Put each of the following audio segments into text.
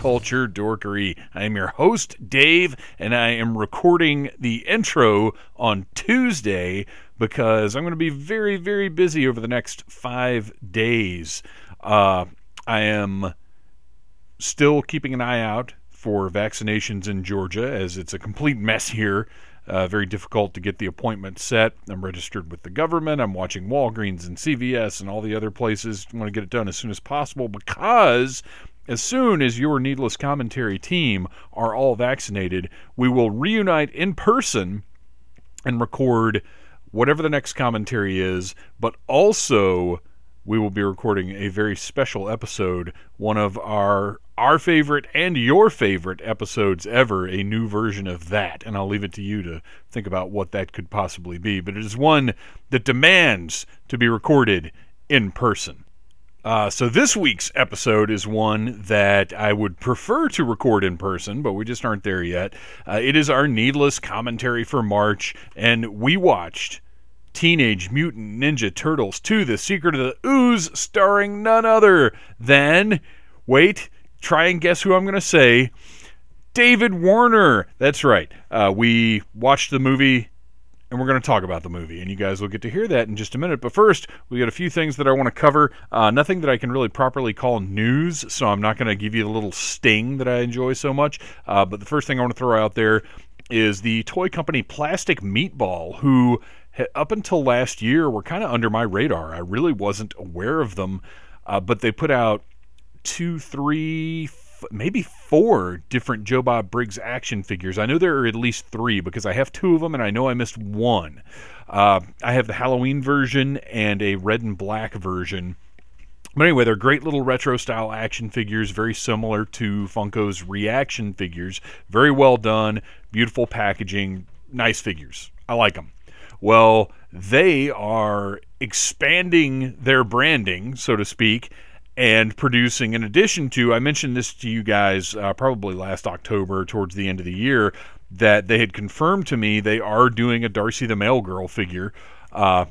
culture dorkery. I am your host, Dave, and I am recording the intro on Tuesday because I'm going to be very, very busy over the next five days. Uh, I am still keeping an eye out for vaccinations in Georgia as it's a complete mess here. Uh, very difficult to get the appointment set. I'm registered with the government. I'm watching Walgreens and CVS and all the other places. I want to get it done as soon as possible because as soon as your needless commentary team are all vaccinated, we will reunite in person and record whatever the next commentary is, but also we will be recording a very special episode, one of our our favorite and your favorite episodes ever, a new version of that. And I'll leave it to you to think about what that could possibly be. But it is one that demands to be recorded in person. Uh, so this week's episode is one that I would prefer to record in person, but we just aren't there yet. Uh, it is our needless commentary for March, and we watched Teenage Mutant Ninja Turtles 2 The Secret of the Ooze, starring none other than, wait, try and guess who I'm going to say, David Warner. That's right. Uh, we watched the movie and we're going to talk about the movie, and you guys will get to hear that in just a minute. But first, we got a few things that I want to cover. Uh, nothing that I can really properly call news, so I'm not going to give you the little sting that I enjoy so much. Uh, but the first thing I want to throw out there is the toy company Plastic Meatball, who up until last year were kind of under my radar. I really wasn't aware of them, uh, but they put out two, three, maybe four different Joe Bob Briggs action figures. I know there are at least three because I have two of them and I know I missed one. Uh, I have the Halloween version and a red and black version. But anyway, they're great little retro style action figures, very similar to Funko's reaction figures. Very well done, beautiful packaging, nice figures. I like them. Well, they are expanding their branding, so to speak, and producing, in addition to, I mentioned this to you guys uh, probably last October, towards the end of the year, that they had confirmed to me they are doing a Darcy the Mail Girl figure. Uh,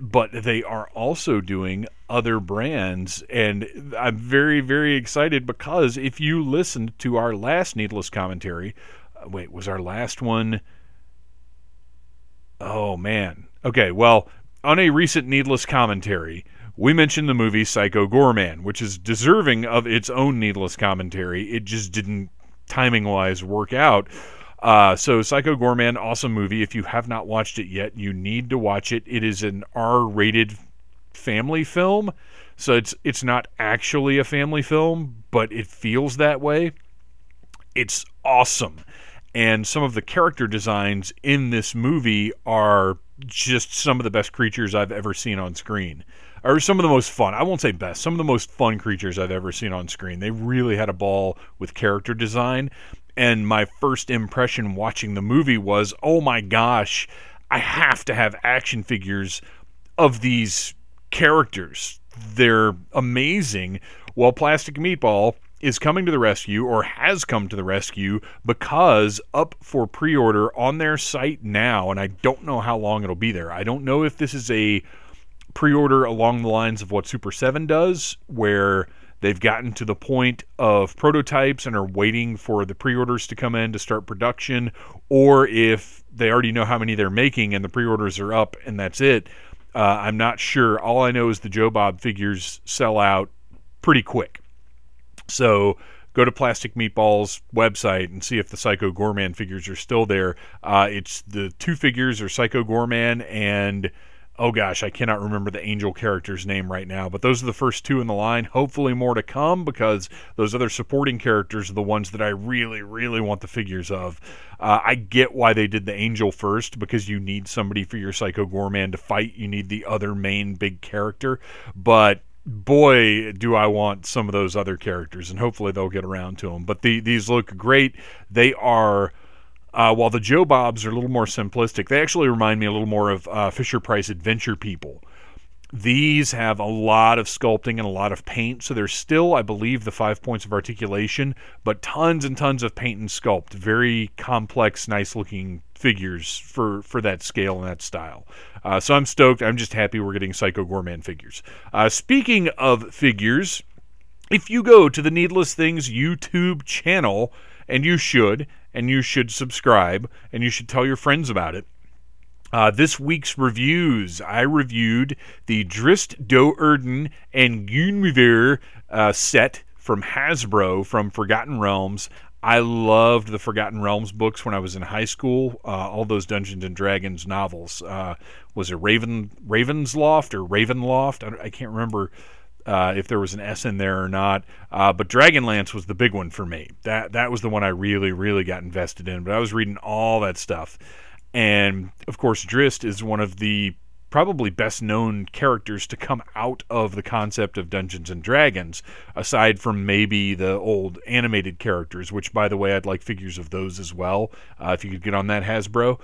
but they are also doing other brands. And i'm very very excited because if you listened to our last needless commentary uh, wait was our last one? Oh man. Okay well on a recent needless commentary we mentioned the movie Psycho Goreman, which is deserving of its own needless commentary. It just didn't, timing wise, work out. Uh, so, Psycho Goreman, awesome movie. If you have not watched it yet, you need to watch it. It is an R-rated family film, so it's it's not actually a family film, but it feels that way. It's awesome, and some of the character designs in this movie are just some of the best creatures I've ever seen on screen are some of the most fun. I won't say best. Some of the most fun creatures I've ever seen on screen. They really had a ball with character design. And my first impression watching the movie was, oh my gosh, I have to have action figures of these characters. They're amazing. Well, Plastic Meatball is coming to the rescue or has come to the rescue because up for pre order on their site now, and I don't know how long it'll be there. I don't know if this is a pre-order along the lines of what Super 7 does where they've gotten to the point of prototypes and are waiting for the pre-orders to come in to start production or if they already know how many they're making and the pre-orders are up and that's it uh, i'm not sure. All i know is the joe bob figures sell out pretty quick. So go to plastic meatballs website and see if the psycho goreman figures are still there. Uh, it's the two figures are psycho goreman and oh gosh, I cannot remember the angel character's name right now, but those are the first two in the line. Hopefully, more to come because those other supporting characters are the ones that I really, really want the figures of. Uh, I get why they did the angel first because you need somebody for your Psycho Goreman to fight. You need the other main big character, but boy, do I want some of those other characters, and hopefully they'll get around to them. But the, these look great. They are Uh, while the Joe Bobs are a little more simplistic, they actually remind me a little more of uh, Fisher Price Adventure People. These have a lot of sculpting and a lot of paint, so there's still, I believe, the five points of articulation, but tons and tons of paint and sculpt. Very complex, nice looking figures for for that scale and that style. Uh, so I'm stoked. I'm just happy we're getting Psycho Goreman figures. Uh, speaking of figures, if you go to the Needless Things YouTube channel, and you should, and you should subscribe, and you should tell your friends about it. Uh, this week's reviews, I reviewed the Drizzt Do'Urden and Guinevere uh, set from Hasbro from Forgotten Realms. I loved the Forgotten Realms books when I was in high school. Uh, all those Dungeons and Dragons novels. Uh, was it Raven Ravensloft or Ravenloft? I, I can't remember uh, if there was an S in there or not. Uh, but Dragonlance was the big one for me. That that was the one I really really got invested in. But I was reading all that stuff, and of course Drizzt is one of the probably best known characters to come out of the concept of Dungeons and Dragons, aside from maybe the old animated characters, which, by the way, I'd like figures of those as well, uh, if you could get on that Hasbro.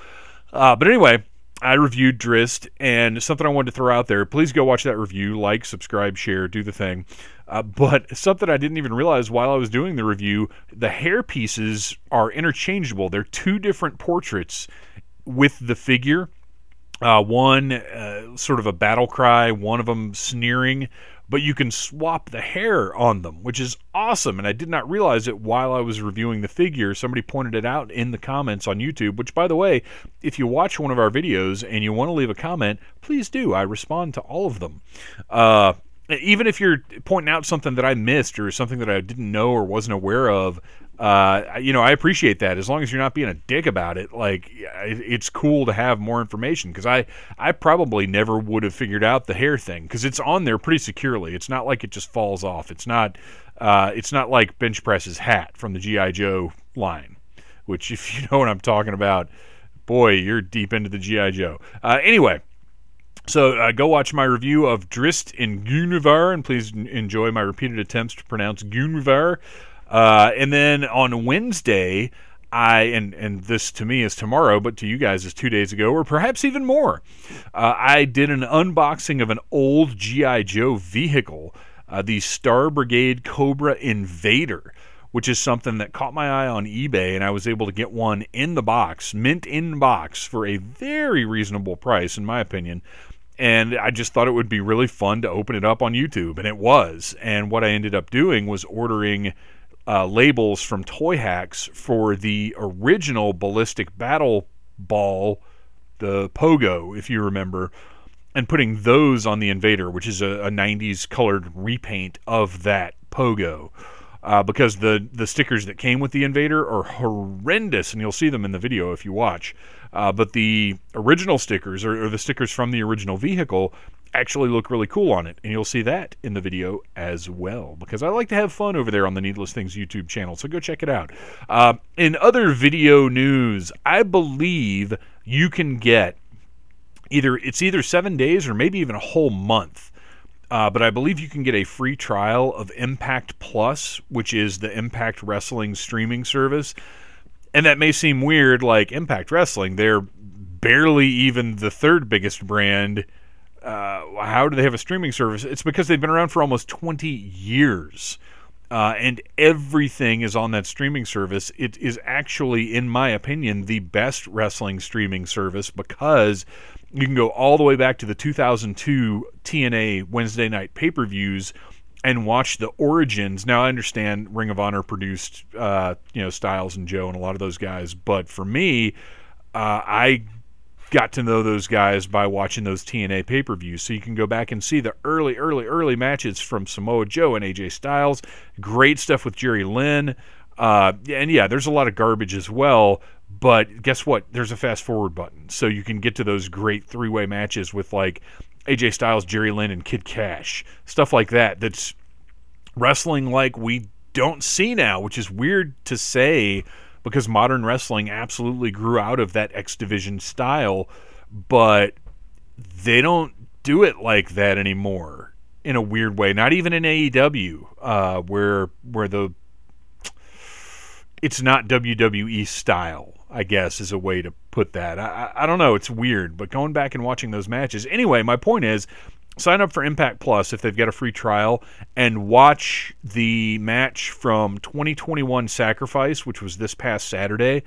Uh, but anyway, I reviewed Drizzt, and something I wanted to throw out there. Please go watch that review, like, subscribe, share, do the thing. Uh, but something I didn't even realize while I was doing the review the hair pieces are interchangeable. They're two different portraits with the figure uh, one uh, sort of a battle cry, one of them sneering, but you can swap the hair on them, which is awesome. And I did not realize it while I was reviewing the figure. Somebody pointed it out in the comments on YouTube, which, by the way, if you watch one of our videos and you want to leave a comment, please do. I respond to all of them. Uh, even if you're pointing out something that I missed or something that I didn't know or wasn't aware of, uh, you know, I appreciate that as long as you're not being a dick about it. Like, it's cool to have more information because I, I probably never would have figured out the hair thing because it's on there pretty securely. It's not like it just falls off. It's not, uh, it's not like bench press's hat from the GI Joe line, which if you know what I'm talking about, boy, you're deep into the GI Joe. Uh, anyway. So uh, go watch my review of Drizzt in Guinevere, and please enjoy my repeated attempts to pronounce Guinevere. Uh, and then on Wednesday, I and and this to me is tomorrow, but to you guys is two days ago, or perhaps even more. Uh, I did an unboxing of an old GI Joe vehicle, uh, the Star Brigade Cobra Invader, which is something that caught my eye on eBay, and I was able to get one in the box, mint in box, for a very reasonable price, in my opinion and I just thought it would be really fun to open it up on YouTube, and it was. And what I ended up doing was ordering uh, labels from Toy Hacks for the original Ballistic Battle Ball, the Pogo, if you remember, and putting those on the Invader, which is a, a 90s colored repaint of that Pogo uh, because the the stickers that came with the Invader are horrendous, and you'll see them in the video if you watch. Uh, but the original stickers, or, or, the stickers from the original vehicle, actually look really cool on it, and you'll see that in the video as well. Because I like to have fun over there on the Needless Things YouTube channel, so go check it out. Uh, in other video news, I believe you can get either it's either seven days or maybe even a whole month uh, but I believe you can get a free trial of Impact Plus, which is the Impact Wrestling streaming service. And that may seem weird, like Impact Wrestling, they're barely even the third biggest brand. Uh, how do they have a streaming service? It's because they've been around for almost 20 years. Uh, and everything is on that streaming service. It is actually, in my opinion, the best wrestling streaming service because you can go all the way back to the 2002 TNA Wednesday night pay per views and watch the origins. Now I understand Ring of Honor produced, uh, you know, Styles and Joe and a lot of those guys, but for me, uh, I got to know those guys by watching those TNA pay per views. So you can go back and see the early, early, early matches from Samoa Joe and AJ Styles. Great stuff with Jerry Lynn. Uh, and yeah, there's a lot of garbage as well. But guess what? There's a fast forward button, so you can get to those great three way matches with like AJ Styles, Jerry Lynn, and Kid Kash. stuff like that. That's wrestling like we don't see now, which is weird to say because modern wrestling absolutely grew out of that X Division style, but they don't do it like that anymore in a weird way. Not even in AEW, uh, where where the it's not WWE style I guess is a way to put that. I, I, I don't know. It's weird, but going back and watching those matches. Anyway, my point is sign up for Impact Plus if they've got a free trial and watch the match from 2021 Sacrifice, which was this past Saturday.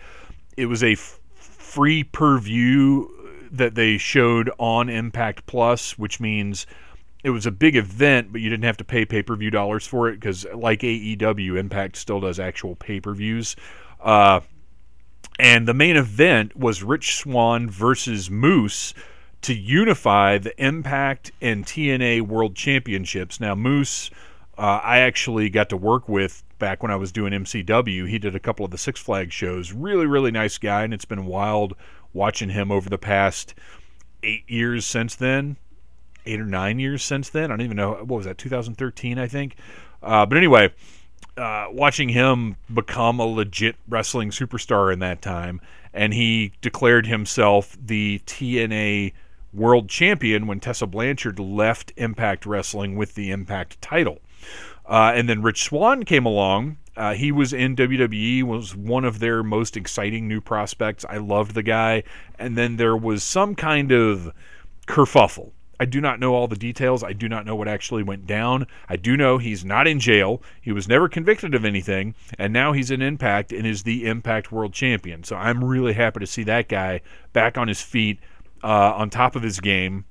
It was a f- free per view that they showed on Impact Plus, which means it was a big event, but you didn't have to pay pay per view dollars for it because, like AEW, Impact still does actual pay per views. Uh, and the main event was Rich Swann versus Moose to unify the Impact and TNA World Championships. Now, Moose, uh, I actually got to work with back when I was doing MCW. He did a couple of the Six Flags shows. Really, really nice guy, and it's been wild watching him over the past eight years since then. Eight or nine years since then. I don't even know. What was that, 2013, I think? Uh, but anyway, uh, watching him become a legit wrestling superstar in that time, and he declared himself the TNA world champion when Tessa Blanchard left Impact Wrestling with the Impact title. Uh, and then Rich Swann came along. Uh, he was in WWE, was one of their most exciting new prospects. I loved the guy. And then there was some kind of kerfuffle. I do not know all the details. I do not know what actually went down. I do know he's not in jail. He was never convicted of anything, and now he's in Impact and is the Impact World Champion. So I'm really happy to see that guy back on his feet, uh, on top of his game.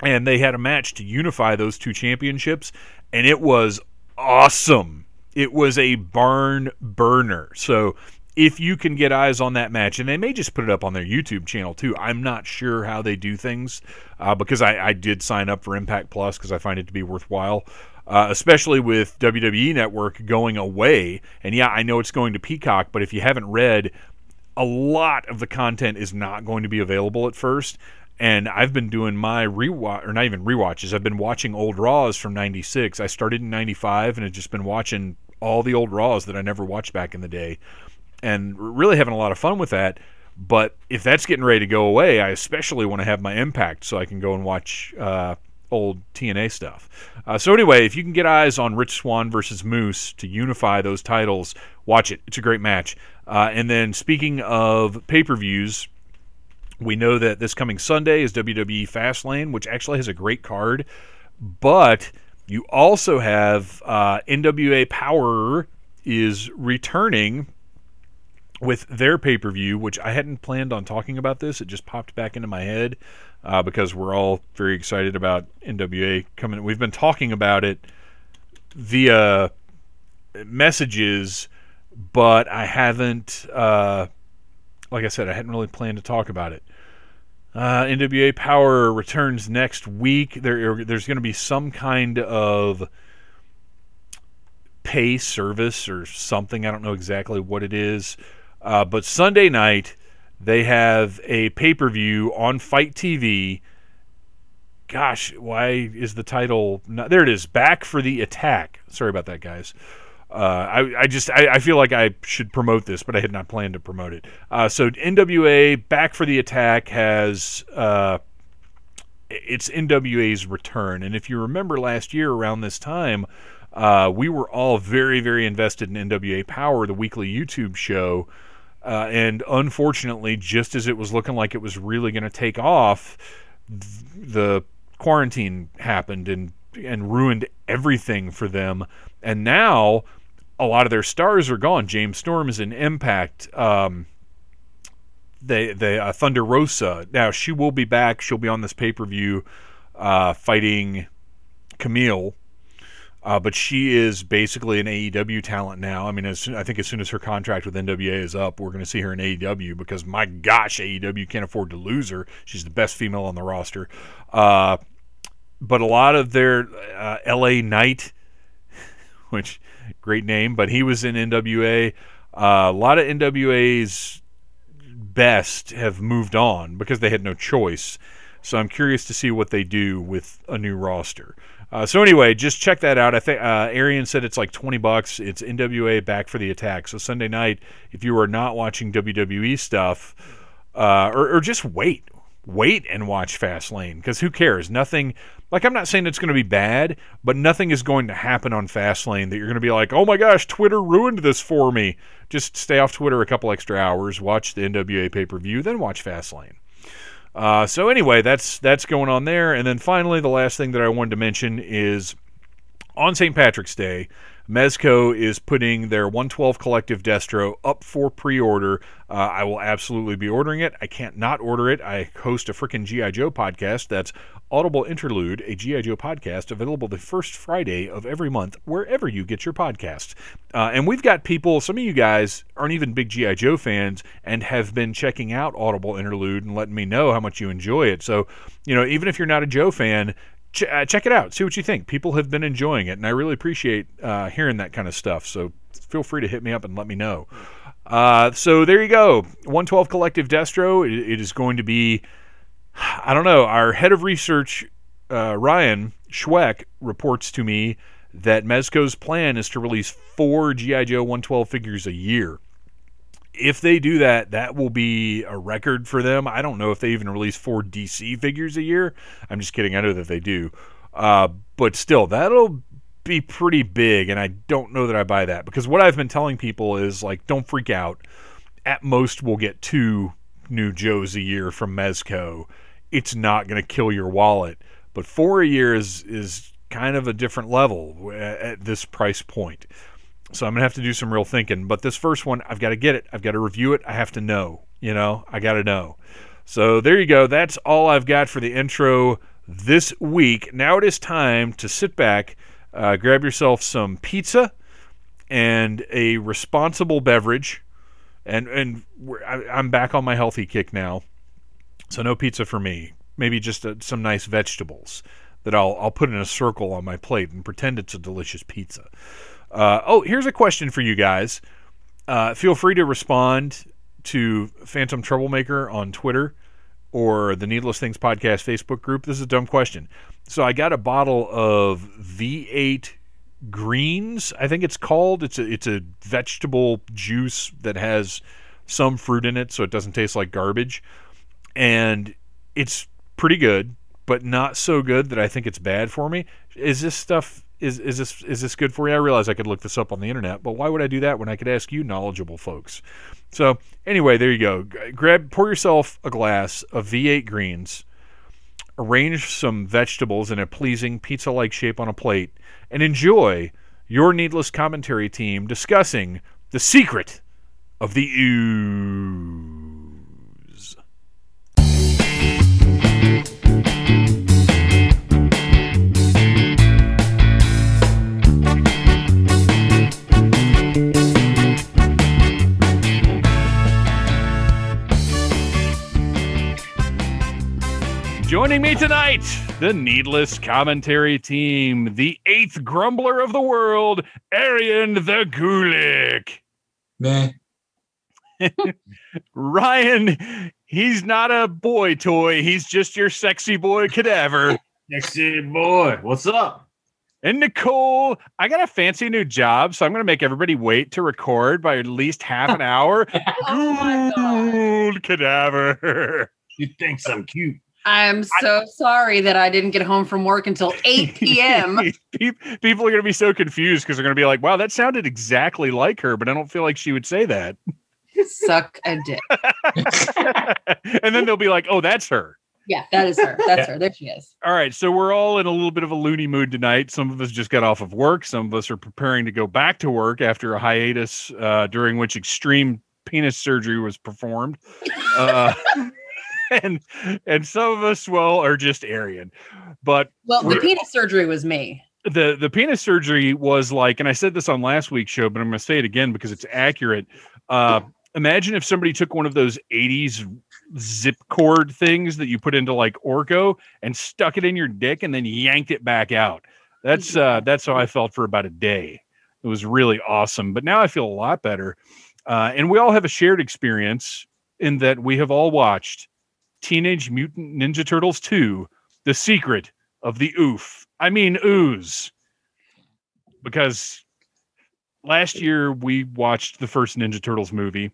And they had a match to unify those two championships, and it was awesome. It was a barn burner. So if you can get eyes on that match, and they may just put it up on their YouTube channel too. I'm not sure how they do things uh, because I, I, did sign up for Impact Plus because I find it to be worthwhile, uh, especially with WWE Network going away. And yeah, I know it's going to Peacock, but if you haven't read, a lot of the content is not going to be available at first. And I've been doing my rewatch, or not even rewatches. I've been watching old Raws from '96. I started in '95 and have just been watching all the old Raws that I never watched back in the day, and really having a lot of fun with that. But if that's getting ready to go away, I especially want to have my impact so I can go and watch uh, old TNA stuff. Uh, so anyway, if you can get eyes on Rich Swann versus Moose to unify those titles, watch it. It's a great match. Uh, and then speaking of pay per views, we know that this coming Sunday is WWE Fastlane, which actually has a great card, but you also have uh, NWA Power is returning with their pay per view, which I hadn't planned on talking about this. It just popped back into my head uh, because we're all very excited about NWA coming. We've been talking about it via messages but I haven't, uh, like I said, I hadn't really planned to talk about it. Uh, NWA Power returns next week. There, there's going to be some kind of pay service or something. I don't know exactly what it is. Uh, but Sunday night, they have a pay per view on FITE TV. Gosh, why is the title not there? It is Back for the Attack. Sorry about that, guys. Uh, I, I just I, I, feel like I should promote this, but I had not planned to promote it. Uh, so NWA Back for the Attack has uh, it's NWA's return, and if you remember last year around this time, uh, we were all very very invested in NWA Power, the weekly YouTube show. Uh, and unfortunately, just as it was looking like it was really going to take off, the quarantine happened and and ruined everything for them. And now a lot of their stars are gone. James Storm is in Impact. Um, they they uh, Thunder Rosa. Now she will be back. She'll be on this pay per view, uh, fighting Kamille. Uh, but she is basically an AEW talent now. I mean, as I think as soon as her contract with NWA is up, we're going to see her in AEW because my gosh, AEW can't afford to lose her. She's the best female on the roster. Uh, but a lot of their uh, LA Knight, which great name, but he was in NWA. Uh, a lot of NWA's best have moved on because they had no choice. So I'm curious to see what they do with a new roster. Uh, so anyway, just check that out. I think uh, Arian said it's like 20 bucks. It's NWA back for the attack. So Sunday night, if you are not watching WWE stuff, uh, or, or just wait, wait and watch Fastlane because who cares? Nothing. Like I'm not saying it's going to be bad, but nothing is going to happen on Fastlane that you're going to be like, oh my gosh, Twitter ruined this for me. Just stay off Twitter a couple extra hours, watch the NWA pay per view, then watch Fastlane. Uh, so anyway, that's that's going on there, and then finally, the last thing that I wanted to mention is on St. Patrick's Day. Mezco is putting their 112 Collective Destro up for pre-order. Uh, I will absolutely be ordering it. I can't not order it. I host a freaking GI Joe podcast. That's Audible Interlude, a GI Joe podcast available the first Friday of every month wherever you get your podcasts. Uh, and we've got people. Some of you guys aren't even big GI Joe fans and have been checking out Audible Interlude and letting me know how much you enjoy it. So, you know, even if you're not a Joe fan, ch- uh, check it out. See what you think. People have been enjoying it, and I really appreciate uh, hearing that kind of stuff. So feel free to hit me up and let me know. Uh, so there you go. 112 Collective Destro. it, it is going to be, I don't know, our head of research, uh, Ryan Schweck, reports to me that Mezco's plan is to release four G.I. Joe 112 figures a year if they do that, that will be a record for them. I don't know if they even release four DC figures a year. I'm just kidding. I know that they do. Uh, but still, that'll be pretty big. And I don't know that I buy that because what I've been telling people is like, don't freak out. At most, we'll get two new Joes a year from Mezco. It's not going to kill your wallet. But four a year is, is kind of a different level at this price point. So I'm gonna have to do some real thinking. But this first one, I've got to get it. I've got to review it. I have to know. You know, I got to know. So there you go. That's all I've got for the intro this week. Now it is time to sit back, uh, grab yourself some pizza and a responsible beverage. And and I'm back on my healthy kick now, so no pizza for me. Maybe just a, some nice vegetables that I'll I'll put in a circle on my plate and pretend it's a delicious pizza. Uh, oh, here's a question for you guys. Uh, feel free to respond to Phantom Troublemaker on Twitter or the Needless Things Podcast Facebook group. This is a dumb question. So I got a bottle of V8 Greens, I think it's called. It's a it's a vegetable juice that has some fruit in it, so it doesn't taste like garbage. And it's pretty good, but not so good that I think it's bad for me. Is this stuff is is this is this good for you? I realize I could look this up on the internet, but why would I do that when I could ask you knowledgeable folks? So anyway, there you go. Grab pour yourself a glass of V8 greens, arrange some vegetables in a pleasing pizza-like shape on a plate, and enjoy your needless commentary team discussing the secret of the ooze. Joining me tonight, the Needless Commentary Team, the eighth grumbler of the world, Arian the Gulick. Meh. Ryan, he's not a boy toy. He's just your sexy boy cadaver. sexy boy. What's up? And Nicole, I got a fancy new job, so I'm going to make everybody wait to record by at least half an hour. oh cadaver. You think I'm cute? I'm so I, sorry that I didn't get home from work until 8 p.m. People are going to be so confused because they're going to be like, wow, that sounded exactly like her, but I don't feel like she would say that. Suck a dick. and then they'll be like, oh, that's her. Yeah, that is her. That's yeah. her. There she is. All right. So we're all in a little bit of a loony mood tonight. Some of us just got off of work. Some of us are preparing to go back to work after a hiatus uh, during which extreme penis surgery was performed. Uh, and and some of us well are just Arian. But well, the penis surgery was me. The the penis surgery was like, and I said this on last week's show, but I'm going to say it again because it's accurate. Uh, imagine if somebody took one of those 80s zip cord things that you put into like Orko and stuck it in your dick and then yanked it back out. That's uh, that's how I felt for about a day. It was really awesome. But now I feel a lot better. Uh, and we all have a shared experience in that we have all watched Teenage Mutant Ninja Turtles 2 The Secret of the Oof. I mean, ooze. Because last year we watched the first Ninja Turtles movie,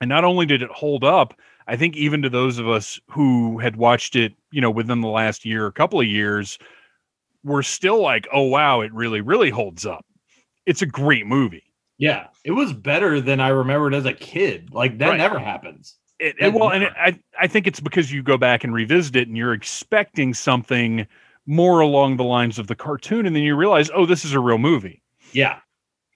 and not only did it hold up, I think even to those of us who had watched it, you know, within the last year, a couple of years, we're still like, oh wow, it really, really holds up. It's a great movie. Yeah, it was better than I remembered as a kid. Like that Right. never happens. It, it- well, and it. I I think it's because you go back and revisit it, and you're expecting something more along the lines of the cartoon, and then you realize, oh, this is a real movie. Yeah,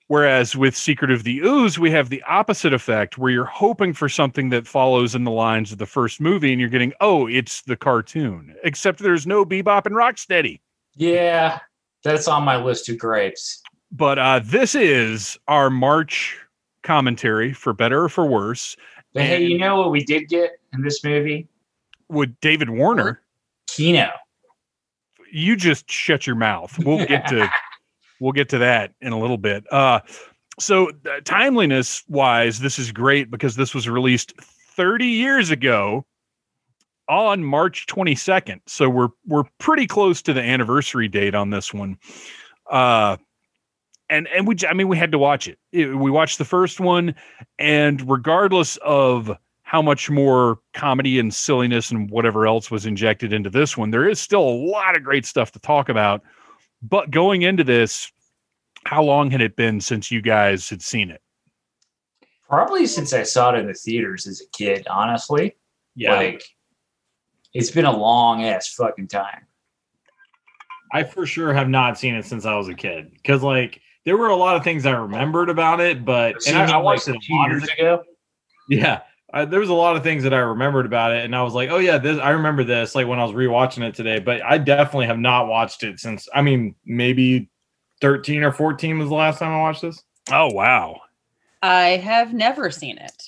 Whereas with Secret of the Ooze, we have the opposite effect, where you're hoping for something that follows in the lines of the first movie, and you're getting, oh, it's the cartoon. Except there's no Bebop and Rocksteady. Yeah, that's on my list of grapes. But uh, this is our March commentary, for better or for worse. But hey, you know what we did get in this movie? With David Warner, Keno. you just shut your mouth. We'll get to we'll get to that in a little bit. Uh, so uh, timeliness wise, this is great because this was released 30 years ago on March 22nd. So we're we're pretty close to the anniversary date on this one. Uh, and and we j- I mean we had to watch it. It- We watched the first one, and regardless of how much more comedy and silliness and whatever else was injected into this one, there is still a lot of great stuff to talk about. But going into this, how long had it been since you guys had seen it? Probably since I saw it in the theaters as a kid, honestly. yeah. Like, it's been a long ass fucking time. I for sure have not seen it since I was a kid because like there were a lot of things I remembered about it, but and I, I watched like, it a two lot years of ago. Yeah. I, there was a lot of things that I remembered about it, and I was like, "Oh yeah, this I remember this." Like when I was rewatching it today, but I definitely have not watched it since. I mean, maybe thirteen or fourteen was the last time I watched this. Oh wow. I have never seen it.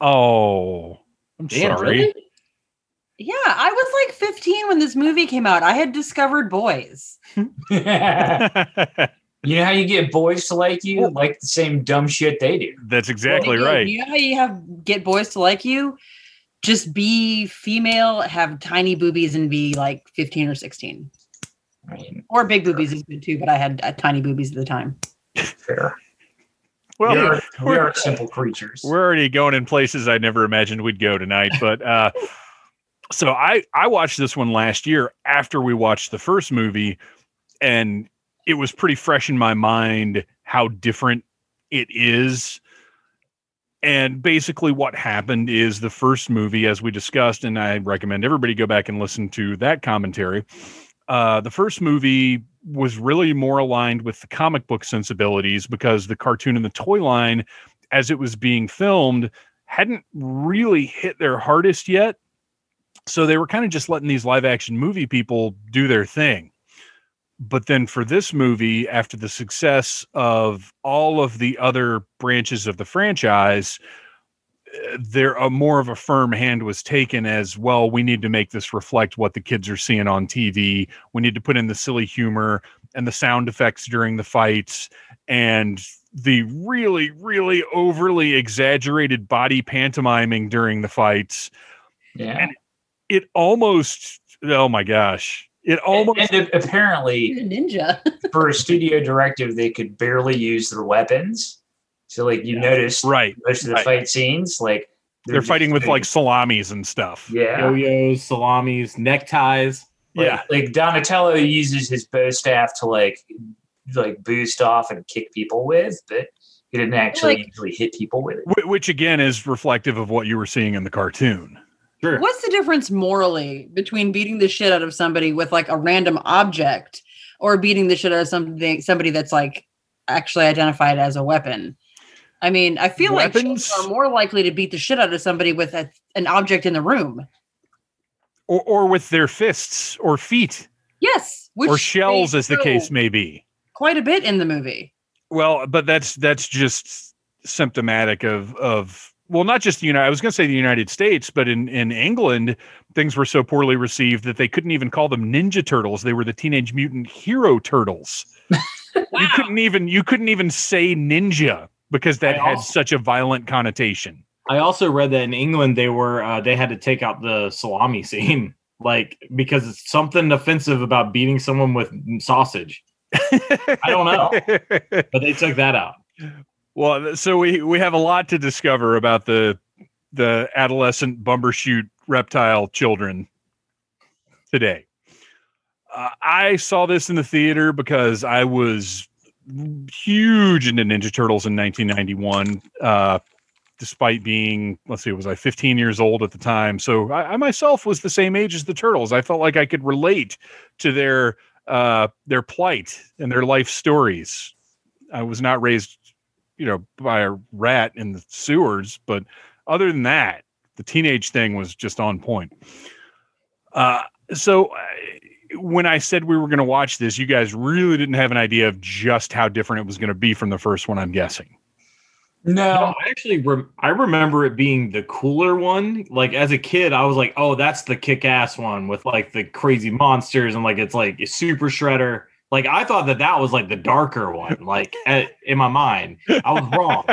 Oh, I'm Damn, sorry. really? Yeah, I was like 15 when this movie came out. I had discovered boys. you know how you get boys to like you? Like the same dumb shit they do. That's exactly You right. You know how you have get boys to like you? Just be female, have tiny boobies, and be like 15 or 16. I mean, Or big boobies is good too, but I had uh, tiny boobies at the time. fair. Well, we, are, we we're- are simple creatures. we're already going in places I never imagined we'd go tonight. But uh, so I I watched this one last year after we watched the first movie, and it was pretty fresh in my mind how different it is. And basically, what happened is the first movie, as we discussed, and I recommend everybody go back and listen to that commentary. Uh, the first movie was really more aligned with the comic book sensibilities because the cartoon and the toy line as it was being filmed hadn't really hit their hardest yet. So they were kind of just letting these live action movie people do their thing. But then for this movie, after the success of all of the other branches of the franchise, uh, there a more of a firm hand was taken as well. We need to make this reflect what the kids are seeing on TV. We need to put in the silly humor and the sound effects during the fights and the really, really overly exaggerated body pantomiming during the fights. Yeah. It almost, oh my gosh, it almost, and, and apparently, a ninja. for a studio directive, they could barely use their weapons. So, like, you Yeah. notice right. most of the right. fight scenes, like, They're, just fighting with doing- like salamis and stuff. yeah. Yo-yos, salamis, neckties. Like, Yeah. like Donatello uses his bow staff to like like boost off and kick people with, but he didn't actually Like- usually hit people with it. Which again is reflective of what you were seeing in the cartoon. Sure. What's the difference morally between beating the shit out of somebody with like a random object or beating the shit out of something somebody that's like actually identified as a weapon? I mean, I feel like Weapons? children are more likely to beat the shit out of somebody with a, an object in the room. Or, or with their fists or feet Yes, which or shells, as the case may be. Quite a bit in the movie. Well, but that's that's just symptomatic of of well, not just the United. I was going to say the United States, but in in England, things were so poorly received that they couldn't even call them Ninja Turtles. They were the Teenage Mutant Hero Turtles. You couldn't even you couldn't even say ninja because that I had also- such a violent connotation. I also read that in England they were uh, they had to take out the salami scene, like because it's something offensive about beating someone with sausage. I don't know. But they took that out. Well, so we we have a lot to discover about the the adolescent bumbershoot reptile children today. Uh, I saw this in the theater because I was huge into Ninja Turtles in 1991. Uh, despite being, let's see, was I 15 years old at the time? So I, I, myself was the same age as the Turtles. I felt like I could relate to their uh, their plight and their life stories. I was not raised, you know, by a rat in the sewers, but other than that, the teenage thing was just on point. Uh, so uh, when I said we were going to watch this, you guys really didn't have an idea of just how different it was going to be from the first one. I'm guessing. No, no I actually rem- I remember it being the cooler one. Like as a kid, I was like, "Oh, that's the kick-ass one with like the crazy monsters and like it's like a super shredder." Like I thought that that was like the darker one. Like at, in my mind, I was wrong,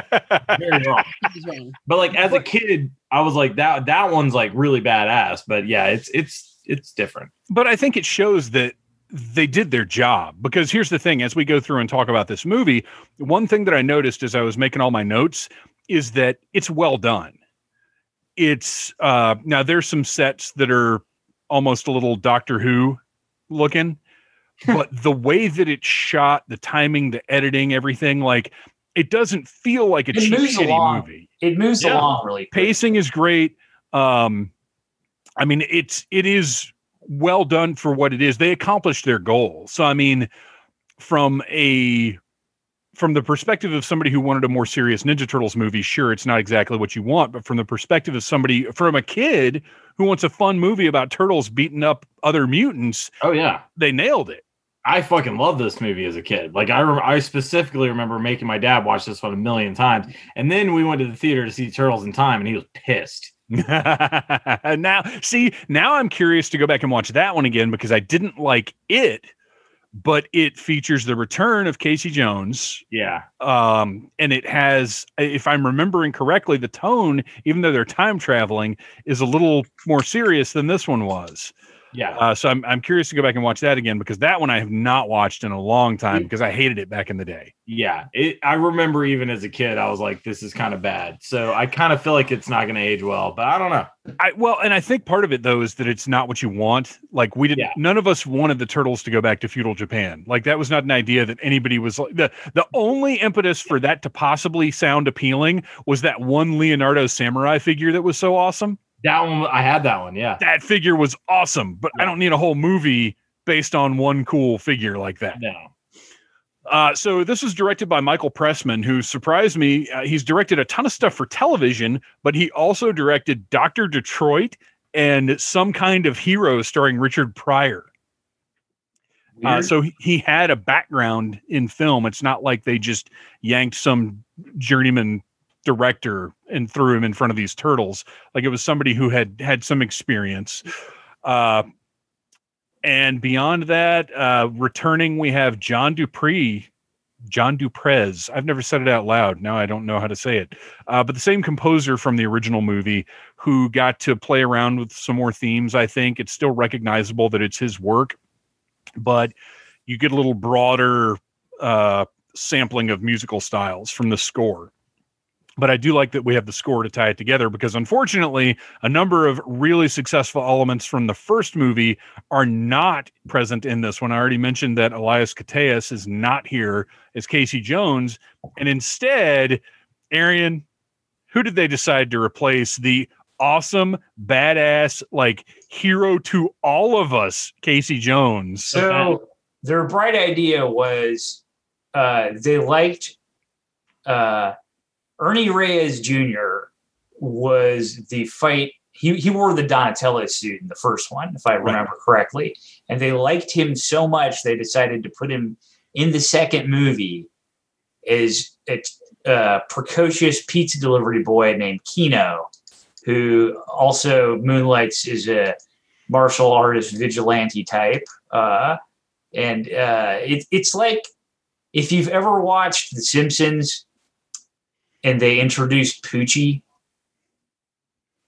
very wrong. But like as a kid, I was like that. That one's like really badass. But yeah, it's it's it's different. But I think it shows that they did their job because here's the thing as we go through and talk about this movie one thing that i noticed as i was making all my notes is that it's well done it's uh now there's some sets that are almost a little doctor who looking but the way that it's shot the timing the editing everything like it doesn't feel like a it cheap shitty along. movie it moves yeah. along really quick. pacing is great um i mean it's it is well done for what it is. They accomplished their goal. So I mean, from a from the perspective of somebody who wanted a more serious Ninja Turtles movie, sure, it's not exactly what you want, but from the perspective of somebody from a kid who wants a fun movie about turtles beating up other mutants, oh yeah, they nailed it. I fucking love this movie as a kid. Like I, re- I specifically remember making my dad watch this one a million times, and then we went to the theater to see Turtles in Time, and he was pissed. now, see, now I'm curious to go back and watch that one again because I didn't like it, but it features the return of Casey Jones. Yeah. Um, and it has, if I'm remembering correctly, the tone, even though they're time traveling, is a little more serious than this one was. Yeah. Uh, so I'm I'm curious to go back and watch that again because that one I have not watched in a long time because I hated it back in the day. Yeah. It, I remember even as a kid, I was like, this is kind of bad. So I kind of feel like it's not going to age well, but I don't know. I well, and I think part of it though is that it's not what you want. Like we didn't. Yeah. None of us wanted the turtles to go back to feudal Japan. Like that was not an idea that anybody was like. the The only impetus for that to possibly sound appealing was that one Leonardo samurai figure that was so awesome. That one, I had that one. Yeah, that figure was awesome, but yeah. I don't need a whole movie based on one cool figure like that. No. Uh, so this was directed by Michael Pressman, who surprised me. Uh, he's directed a ton of stuff for television, but he also directed Doctor Detroit and some kind of hero starring Richard Pryor. Uh, so he, he had a background in film. It's not like they just yanked some journeyman director and threw him in front of these turtles. Like it was somebody who had had some experience. Uh, and beyond that, uh, returning, we have John Dupree, John Duprez. I've never said it out loud. Now I don't know how to say it. Uh, but the same composer from the original movie who got to play around with some more themes. I think it's still recognizable that it's his work, but you get a little broader uh, sampling of musical styles from the score but I do like that we have the score to tie it together because unfortunately, a number of really successful elements from the first movie are not present in this one. I already mentioned that Elias Koteas is not here as Casey Jones, and instead, Arian, who did they decide to replace the awesome, badass, like hero to all of us, Casey Jones? So their bright idea was uh, they liked. Uh, Ernie Reyes Jr. was the fight. He, he wore the Donatello suit in the first one, if I remember right. correctly. And they liked him so much, they decided to put him in the second movie as a uh, precocious pizza delivery boy named Keno, who also moonlights as a martial artist vigilante type. Uh, and uh, it, it's like if you've ever watched The Simpsons and they introduced Poochie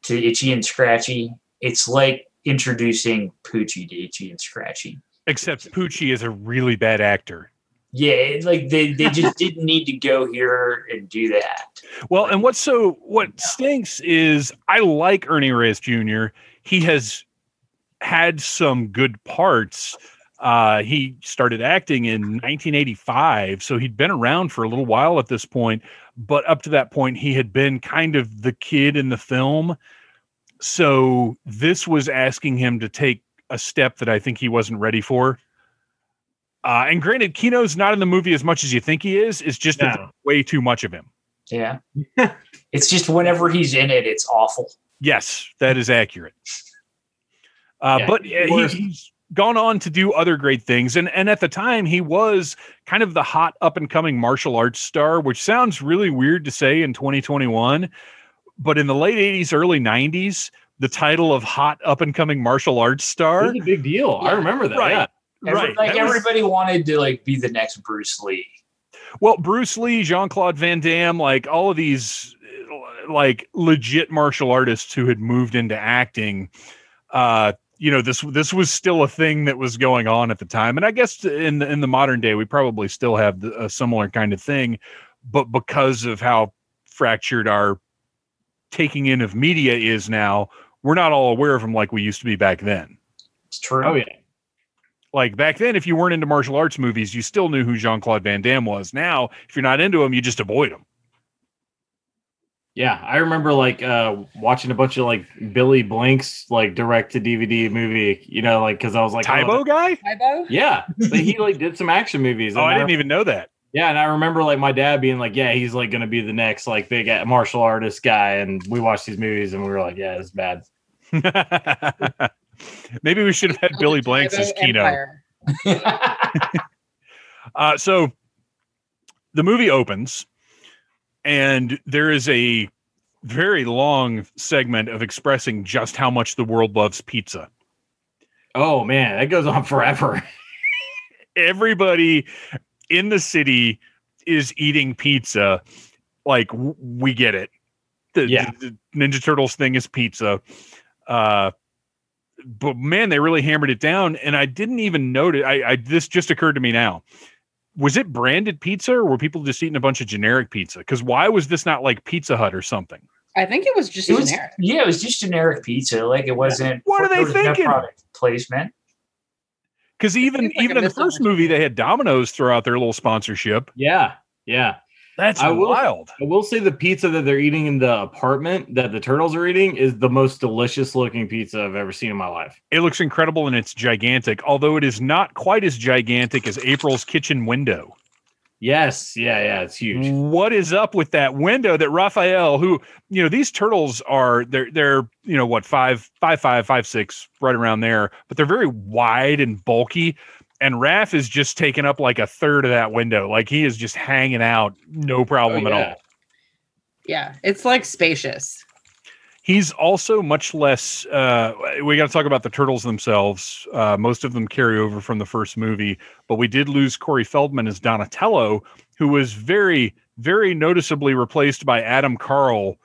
to Itchy and Scratchy, it's like introducing Poochie to Itchy and Scratchy. Except Poochie is a really bad actor. Yeah, like they, they just didn't need to go here and do that. Well, and what's so what stinks is I like Ernie Reyes Jr. He has had some good parts. Uh, he started acting in 1985, so he'd been around for a little while at this point. But up to that point, he had been kind of the kid in the film. So this was asking him to take a step that I think he wasn't ready for. Uh, and granted, Keno's not in the movie as much as you think he is. It's just No. way too much of him. Yeah. it's just whenever he's in it, it's awful. Yes, that is accurate. Uh, Yeah, but he uh, he, he's gone on to do other great things, and and at the time he was kind of the hot up and coming martial arts star, which sounds really weird to say in 2021, but in the late 80s, early 90s, the title of hot up and coming martial arts star, was a big deal. I remember that. Right. Yeah. Every- right? Like that was- everybody wanted to like be the next Bruce Lee. Well, Bruce Lee, Jean Claude Van Damme, like all of these like legit martial artists who had moved into acting, uh, you know, this this was still a thing that was going on at the time. And I guess in the, in the modern day, we probably still have the, a similar kind of thing, but because of how fractured our taking in of media is now, we're not all aware of them like we used to be back then. It's true. Oh yeah. Like back then, if you weren't into martial arts movies, you still knew who Jean Claude Van Damme was. Now, if you're not into him, you just avoid him. Yeah, I remember like uh watching a bunch of like Billy Blanks like direct to DVD movie, you know, like because I was like, oh, Tae Bo guy? Tae Bo? yeah, but he like did some action movies. Oh, and I didn't even know that. Yeah, and I remember like my dad being like, "Yeah, he's like going to be the next like big uh, martial artist guy," and we watched these movies and we were like, "Yeah, it's bad." Maybe we should have had Billy Blanks as Tybo Keno. Uh, so the movie opens, and there is a very long segment of expressing just how much the world loves pizza. Oh man, that goes on forever. Everybody in the city is eating pizza. Like w- we get it. The, Yeah. the- the Ninja Turtles thing is pizza. Uh, but man, they really hammered it down, and I didn't even notice. I, I this just occurred to me now. Was it branded pizza, or were people just eating a bunch of generic pizza? Because why was this not like Pizza Hut or something? I think it was just It was, generic. yeah, it was just generic pizza. Like it wasn't. What are they there no thinking? Product placement. Because even like even in the first movie, they had Domino's throw out their little sponsorship. yeah, yeah. That's I will- wild. I will say the pizza that they're eating in the apartment that the turtles are eating is the most delicious looking pizza I've ever seen in my life. It looks incredible and it's gigantic, although it is not quite as gigantic as April's kitchen window. Yes, yeah, yeah, it's huge. What is up with that window that Raphael, who, you know, these turtles are they're they're, you know, what, five, five, five, five, six, right around there, but they're very wide and bulky. And Raph is just taking up like a third of that window. Like he is just hanging out, no problem Oh, at all. Yeah, it's like spacious. He's also much less. Uh, we got to talk about the turtles themselves. Uh, most of them carry over from the first movie, but we did lose Corey Feldman as Donatello, who was very, very noticeably replaced by Adam Carl,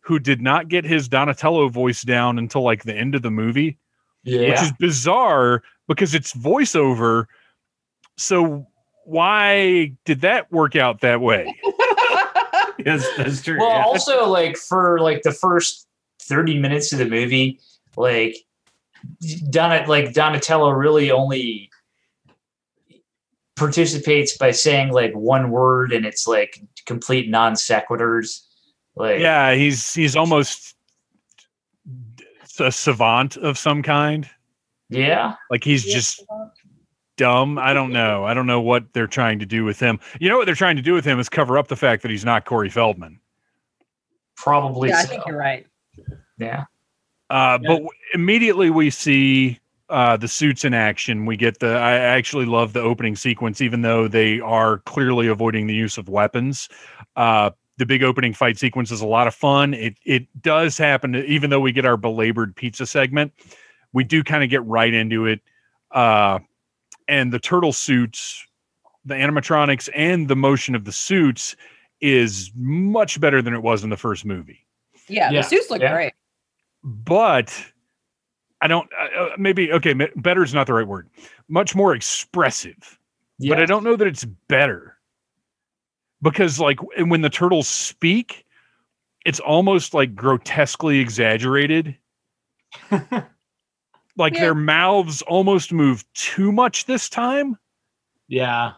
who did not get his Donatello voice down until like the end of the movie, Yeah. which is bizarre because it's voiceover. So why did that work out that way? Yes, that's true. well, yeah. also like for like the first thirty minutes of the movie, like Don like Donatello really only participates by saying like one word and it's like complete non sequiturs. Like Yeah, he's he's almost a savant of some kind. Yeah. Like he's just dumb. I don't know. I don't know what they're trying to do with him. You know what they're trying to do with him is cover up the fact that he's not Corey Feldman. Probably Yeah, I think you're right. Yeah. Uh, Yeah. But w- immediately we see uh, the suits in action. We get the. I actually love the opening sequence, even though they are clearly avoiding the use of weapons. Uh, the big opening fight sequence is a lot of fun. It it does happen, to, even though we get our belabored pizza segment. We do kind of get right into it. Uh, and the turtle suits, the animatronics, and the motion of the suits is much better than it was in the first movie Yeah, Yeah, the suits look yeah. great. but I don't. Uh, uh, maybe okay. Better is not the right word. Much more expressive. but I don't know that it's better because, like, when the turtles speak, it's almost like grotesquely exaggerated. like Yeah. their mouths almost move too much this time. Yeah.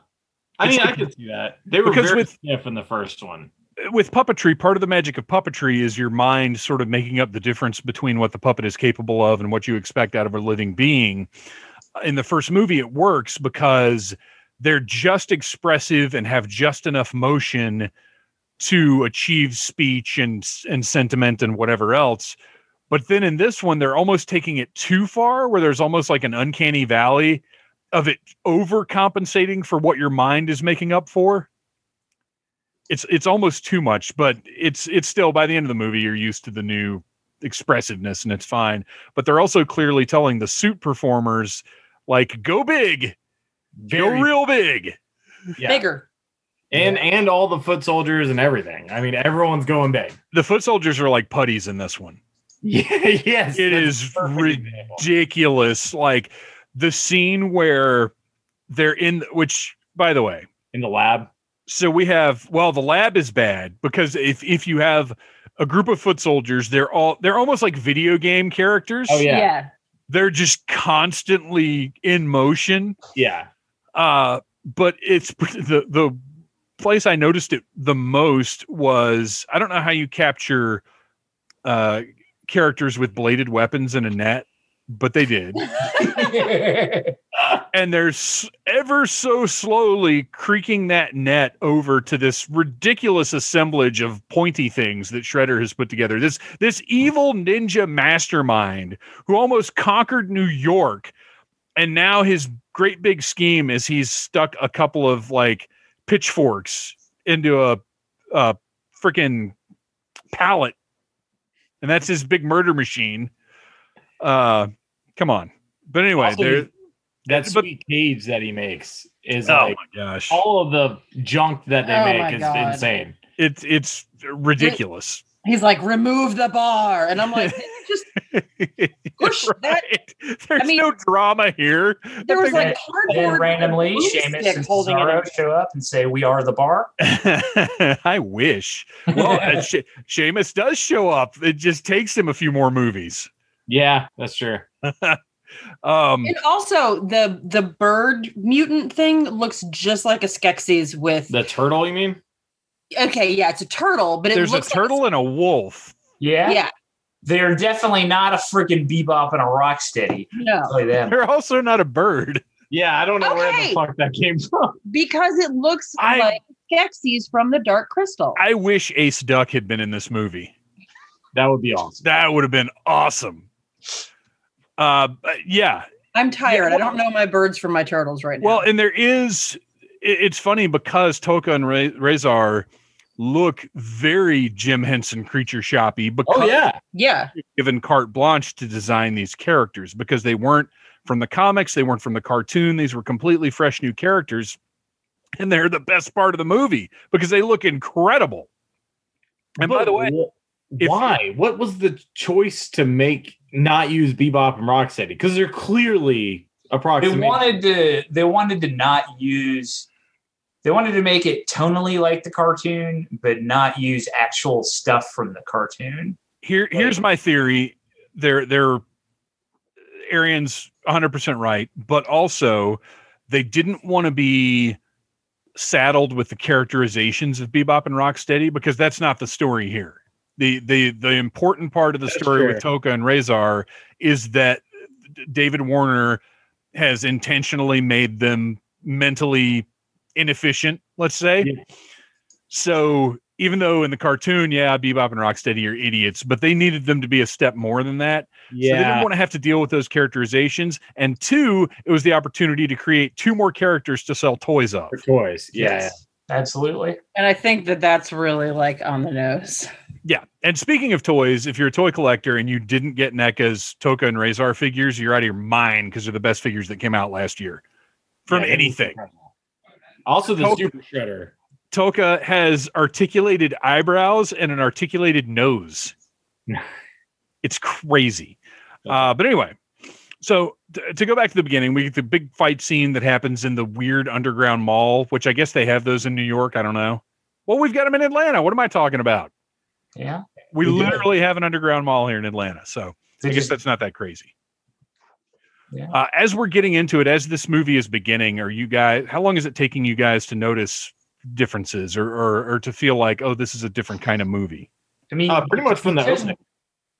I It's mean, I like- could see that. They were Because very with- stiff in the first one. With puppetry, part of the magic of puppetry is your mind sort of making up the difference between what the puppet is capable of and what you expect out of a living being. In the first movie, it works because they're just expressive and have just enough motion to achieve speech and and sentiment and whatever else. But then in this one, they're almost taking it too far, where there's almost like an uncanny valley of it overcompensating for what your mind is making up for. It's it's almost too much, but it's it's still by the end of the movie, you're used to the new expressiveness and it's fine. But they're also clearly telling the suit performers, like, go big, Very go real big. yeah. Bigger. And and all the foot soldiers and everything. I mean, everyone's going big. The foot soldiers are like putties in this one. Yeah, yes. It that's is a perfect example. ridiculous. Like the scene where they're in, which by the way, in the lab. so we have well, the lab is bad because if if you have a group of foot soldiers, they're all they're almost like video game characters. Oh yeah. yeah. They're just constantly in motion. Yeah. Uh, but it's the the place I noticed it the most was I don't know how you capture uh characters with bladed weapons in a net, but they did. and they're ever so slowly creaking that net over to this ridiculous assemblage of pointy things that Shredder has put together. This this evil ninja mastermind who almost conquered New York, and now his great big scheme is he's stuck a couple of like pitchforks into a, a freaking pallet, and that's his big murder machine. Uh, come on. But anyway, Also, there. That But- cage that he makes is Oh like my gosh! all of the junk that they Oh make is God. insane. It's it's ridiculous. He's like, remove the bar. And I'm like, just Push that- There's I mean- no drama here. there was like cardboard randomly, glue Seamus and holding it. Cesaro show up and say, "We are the bar." I wish. Well, uh, she- Seamus does show up. It just takes him a few more movies. Yeah, that's true. Um, And also the the bird mutant thing looks just like a Skeksis with The turtle, you mean? Okay, yeah, it's a turtle, but it there's a looks turtle and a wolf. Yeah, yeah, they're definitely not a freaking bebop and a rocksteady. no. Play them. They're also not a bird. Yeah, I don't know where the fuck that came from. Because it looks I- like Skeksis from the Dark Crystal. I wish Ace Duck had been in this movie. That would be awesome. That would have been awesome. Uh, yeah, I'm tired. Yeah, I don't know my birds from my turtles right now. Well, and there is. It- It's funny because Tokka and Re- Rahzar look very Jim Henson creature shoppy oh, because Oh yeah. yeah. given carte blanche to design these characters because they weren't from the comics, they weren't from the cartoon. These were completely fresh new characters, and they're the best part of the movie because they look incredible. And by the way, wh- if- why? What was the choice to make not use Bebop and Rocksteady? Because they're clearly They wanted to. They wanted to not use. They wanted to make it tonally like the cartoon, but not use actual stuff from the cartoon. here here's my theory they're they're arian's 100% right but also they didn't want to be saddled with the characterizations of bebop and rocksteady because that's not the story here the the the important part of the That's story with fair. tokka and rahzar is that david warner has intentionally made them mentally inefficient let's say Yeah. so even though in the cartoon, yeah, Bebop and Rocksteady are idiots, but they needed them to be a step more than that. So they didn't want to have to deal with those characterizations. And two, it was the opportunity to create two more characters to sell toys of. for toys. Yeah. Yes, absolutely. And I think that that's really like on the nose. Yeah. And speaking of toys, if you're a toy collector and you didn't get NECA's Tokka and Rahzar figures, you're out of your mind because they're the best figures that came out last year from Yeah, anything. Also, the Tokka- Super Shredder. Tokka has articulated eyebrows and an articulated nose. it's crazy. Uh, but anyway, So t- to go back to the beginning, we get the big fight scene that happens in the weird underground mall, which I guess they have those in New York. I don't know. Well, we've got them in Atlanta. What am I talking about? Yeah. We We do. literally have an underground mall here in Atlanta. So They I guess just- that's not that crazy. Yeah. Uh, as we're getting into it, as this movie is beginning, are you guys? How long is it taking you guys to notice differences, or or, or to feel like, oh, this is a different kind of movie? I mean, Uh, pretty much from the because- opening.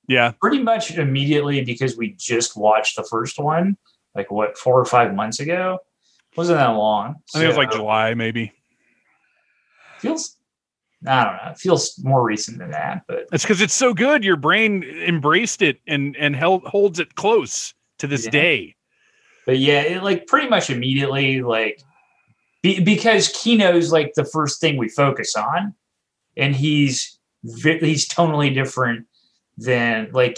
Yeah, pretty much immediately because we just watched the first one, like what four or five months ago. Wasn't that long? I think it was like July, maybe. feels. I don't know. It feels more recent than that, but It's because it's so good. Your brain embraced it and and held holds it close to this Yeah. day. but yeah, it, like pretty much immediately, like be, because Keno's like the first thing we focus on, and he's he's totally different than like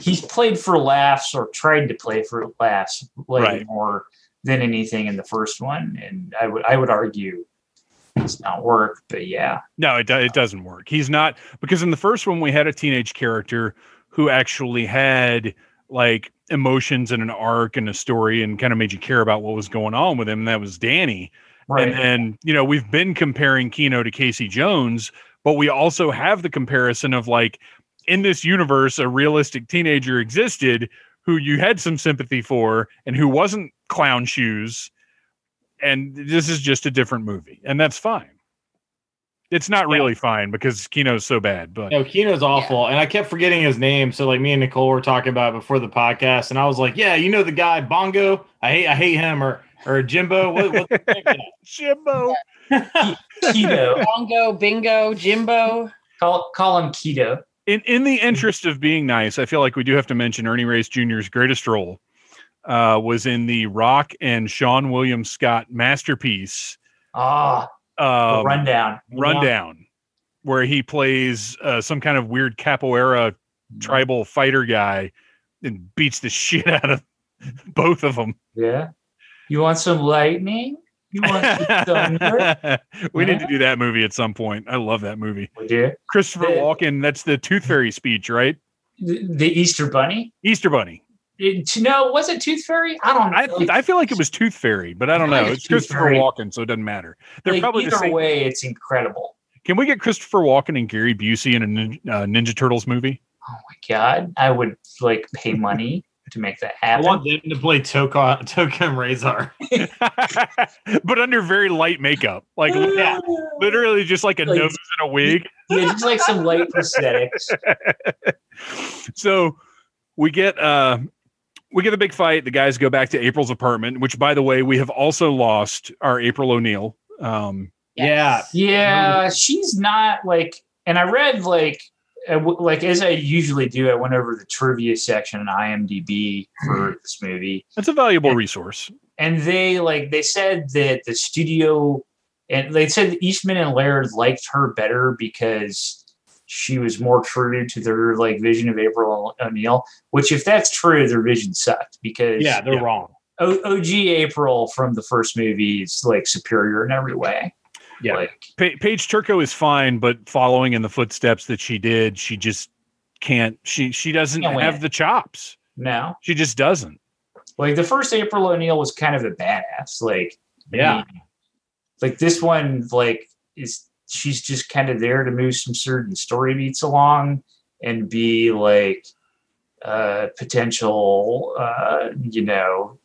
he's played for laughs or tried to play for laughs like Right. more than anything in the first one, and I would I would argue it's not work, but yeah, No, it do- it doesn't work. He's not because in the first one we had a teenage character who actually had like emotions and an arc and a story and kind of made you care about what was going on with him. And that was Danny. right. And then, you know, we've been comparing Keno to Casey Jones, but we also have the comparison of like in this universe, a realistic teenager existed who you had some sympathy for and who wasn't clown shoes. And this is just a different movie. And that's fine. It's not Yeah. really fine because Keno's so bad, but No, Keno's awful, and I kept forgetting his name. So like me and Nicole were talking about it before the podcast, and I was like, "Yeah, you know the guy Bongo? I hate, I hate him." Or or Jimbo? What, what's his name? Jimbo. Keto, Bongo, Bingo, Jimbo. call call him Keto. in in the interest of being nice, I feel like we do have to mention Ernie Reyes Jr.'s greatest role uh, was in the Rock and Seann William Scott masterpiece Ah, the um, rundown. Rundown, where he plays uh, some kind of weird capoeira tribal fighter guy and beats the shit out of both of them. Yeah. You want some lightning? You want some thunder? we need to do that movie at some point. I love that movie. You? Christopher The- Walken. That's the Tooth Fairy speech, right? The, the Easter Bunny? Easter Bunny. It, to know, was it Tooth Fairy? I don't know. I, I feel like it was Tooth Fairy, but I don't I know. It's it's Tooth Christopher Fairy. Walken, so it doesn't matter. They're Like, probably the either same. way, it's incredible. Can we get Christopher Walken and Gary Busey in a nin- uh, Ninja Turtles movie? Oh my god. I would like pay money to make that happen. I want them to play Tokka Tokum Rahzar. but under very light makeup, like Yeah. literally just like a Like- nose and a wig. yeah, just like some light prosthetics. so we get uh we get the big fight. The guys go back to April's apartment, which by the way, we have also lost our April O'Neil. Um Yes. Yeah, she's not like, and I read like, uh, like as I usually do, I went over the trivia section on IMDb for this movie, it's a valuable resource. and they like they said that the studio, and they said Eastman and Laird liked her better because she was more true to their like vision of April O'Neil. Which, if that's true, their vision sucked because Yeah, they're Yeah. wrong. O- OG April from the first movie is like superior in every way. Yeah. Like, Pa- Paige Turco is fine, but following in the footsteps that she did, she just can't. She she doesn't have the chops. no. She just doesn't. Like the first April O'Neil was kind of a badass. Like I Yeah. mean, like this one, like is she's just kind of there to move some certain story beats along and be like uh potential uh you know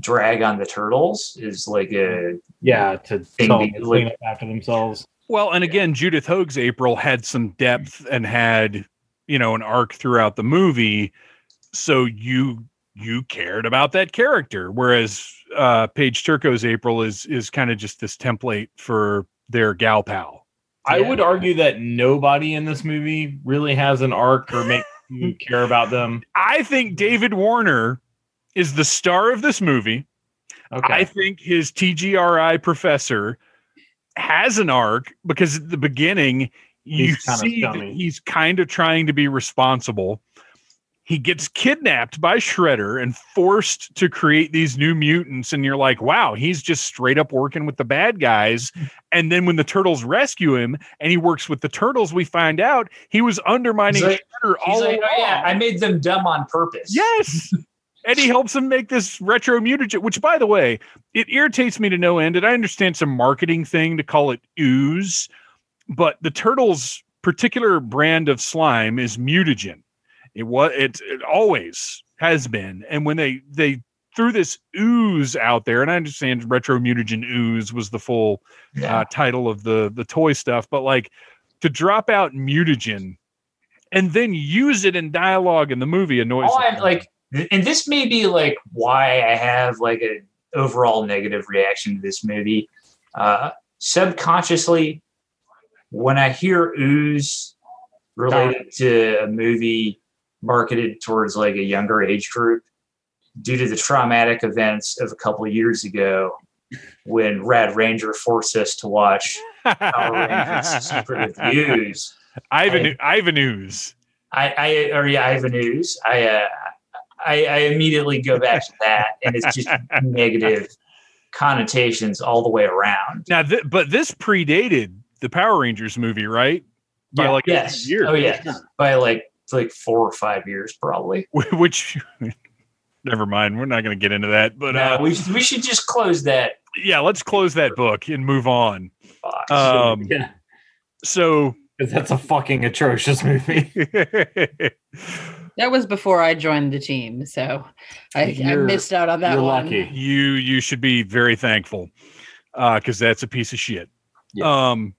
drag on the turtles is like a Yeah, to Thing tell be- them to clean up after themselves. Well, and again, Judith Hoag's April had some depth and had you know an arc throughout the movie, so you you cared about that character. Whereas uh, Paige Turco's April is is kind of just this template for their gal pal. I Yeah. would argue that nobody in this movie really has an arc or make you care about them. I think David Warner is the star of this movie. Okay. I think his TGRI professor has an arc because at the beginning you He's see that he's kind of trying to be responsible. He gets kidnapped by Shredder and forced to create these new mutants, and you're like, wow, he's just straight up working with the bad guys. And then when the turtles rescue him and he works with the turtles, we find out he was undermining like- Shredder he's all like, along. oh yeah, I made them dumb on purpose. yes. and he helps him make this retro mutagen, which, by the way, it irritates me to no end. And I understand some marketing thing to call it ooze, but the turtle's particular brand of slime is mutagen. It was it, it always has been, and when they they threw this ooze out there, and I understand retro mutagen ooze was the full Yeah. uh, title of the the toy stuff, but like to drop out mutagen and then use it in dialogue in the movie annoys all me. I'm like, and this may be like why I have like a overall negative reaction to this movie. Uh, subconsciously, when I hear ooze related to a movie marketed towards like a younger age group, due to the traumatic events of a couple of years ago, when Rad Ranger forced us to watch Power Rangers Secret of Ooze. Ivan Ivan. I, I or yeah, Ivan Ooze. I, uh, I I immediately go back to that, and it's just negative connotations all the way around. Now, th- but this predated the Power Rangers movie, right? By like a yes, few years. oh yeah, by like like four or five years probably. Which, never mind. We're not going to get into that. But No, uh, we should, we should just close that yeah, let's close that book and move on. box. Um, yeah, so, that's a fucking atrocious movie. That was before I joined the team, so I, I missed out on that You're one. lucky. you you should be very thankful because that's a piece of shit. Yeah. Um,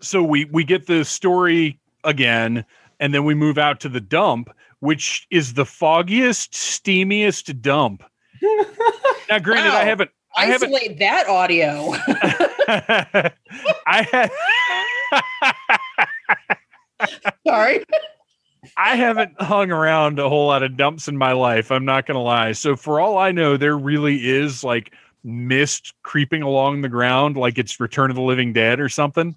so we we get the story again, and then we move out to the dump, which is the foggiest, steamiest dump. now, granted, I haven't. I haven't. Isolate that audio. I had. Sorry. I haven't hung around a whole lot of dumps in my life. I'm not going to lie. So, for all I know, there really is like mist creeping along the ground, like it's Return of the Living Dead or something.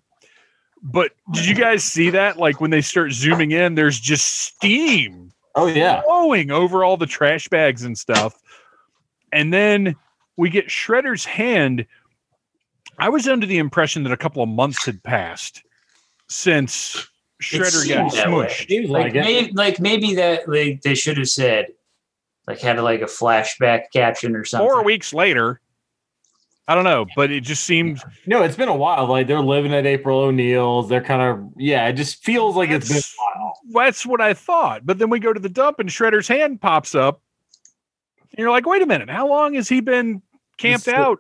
But did you guys see that? Like when they start zooming in, there's just steam Oh yeah. flowing over all the trash bags and stuff. And then we get Shredder's hand. I was under the impression that a couple of months had passed since Shredder got seemed that way. smushed. Like like, maybe like maybe that like they should have said like had like a flashback caption or something. Four weeks later, I don't know, but it just seemed No, it's been a while. Like they're living at April O'Neil's. They're kind of yeah. It just feels like it's been a That's- while. that's what I thought. But then we go to the dump and Shredder's hand pops up. And you're like, wait a minute, how long has he been camped Just- out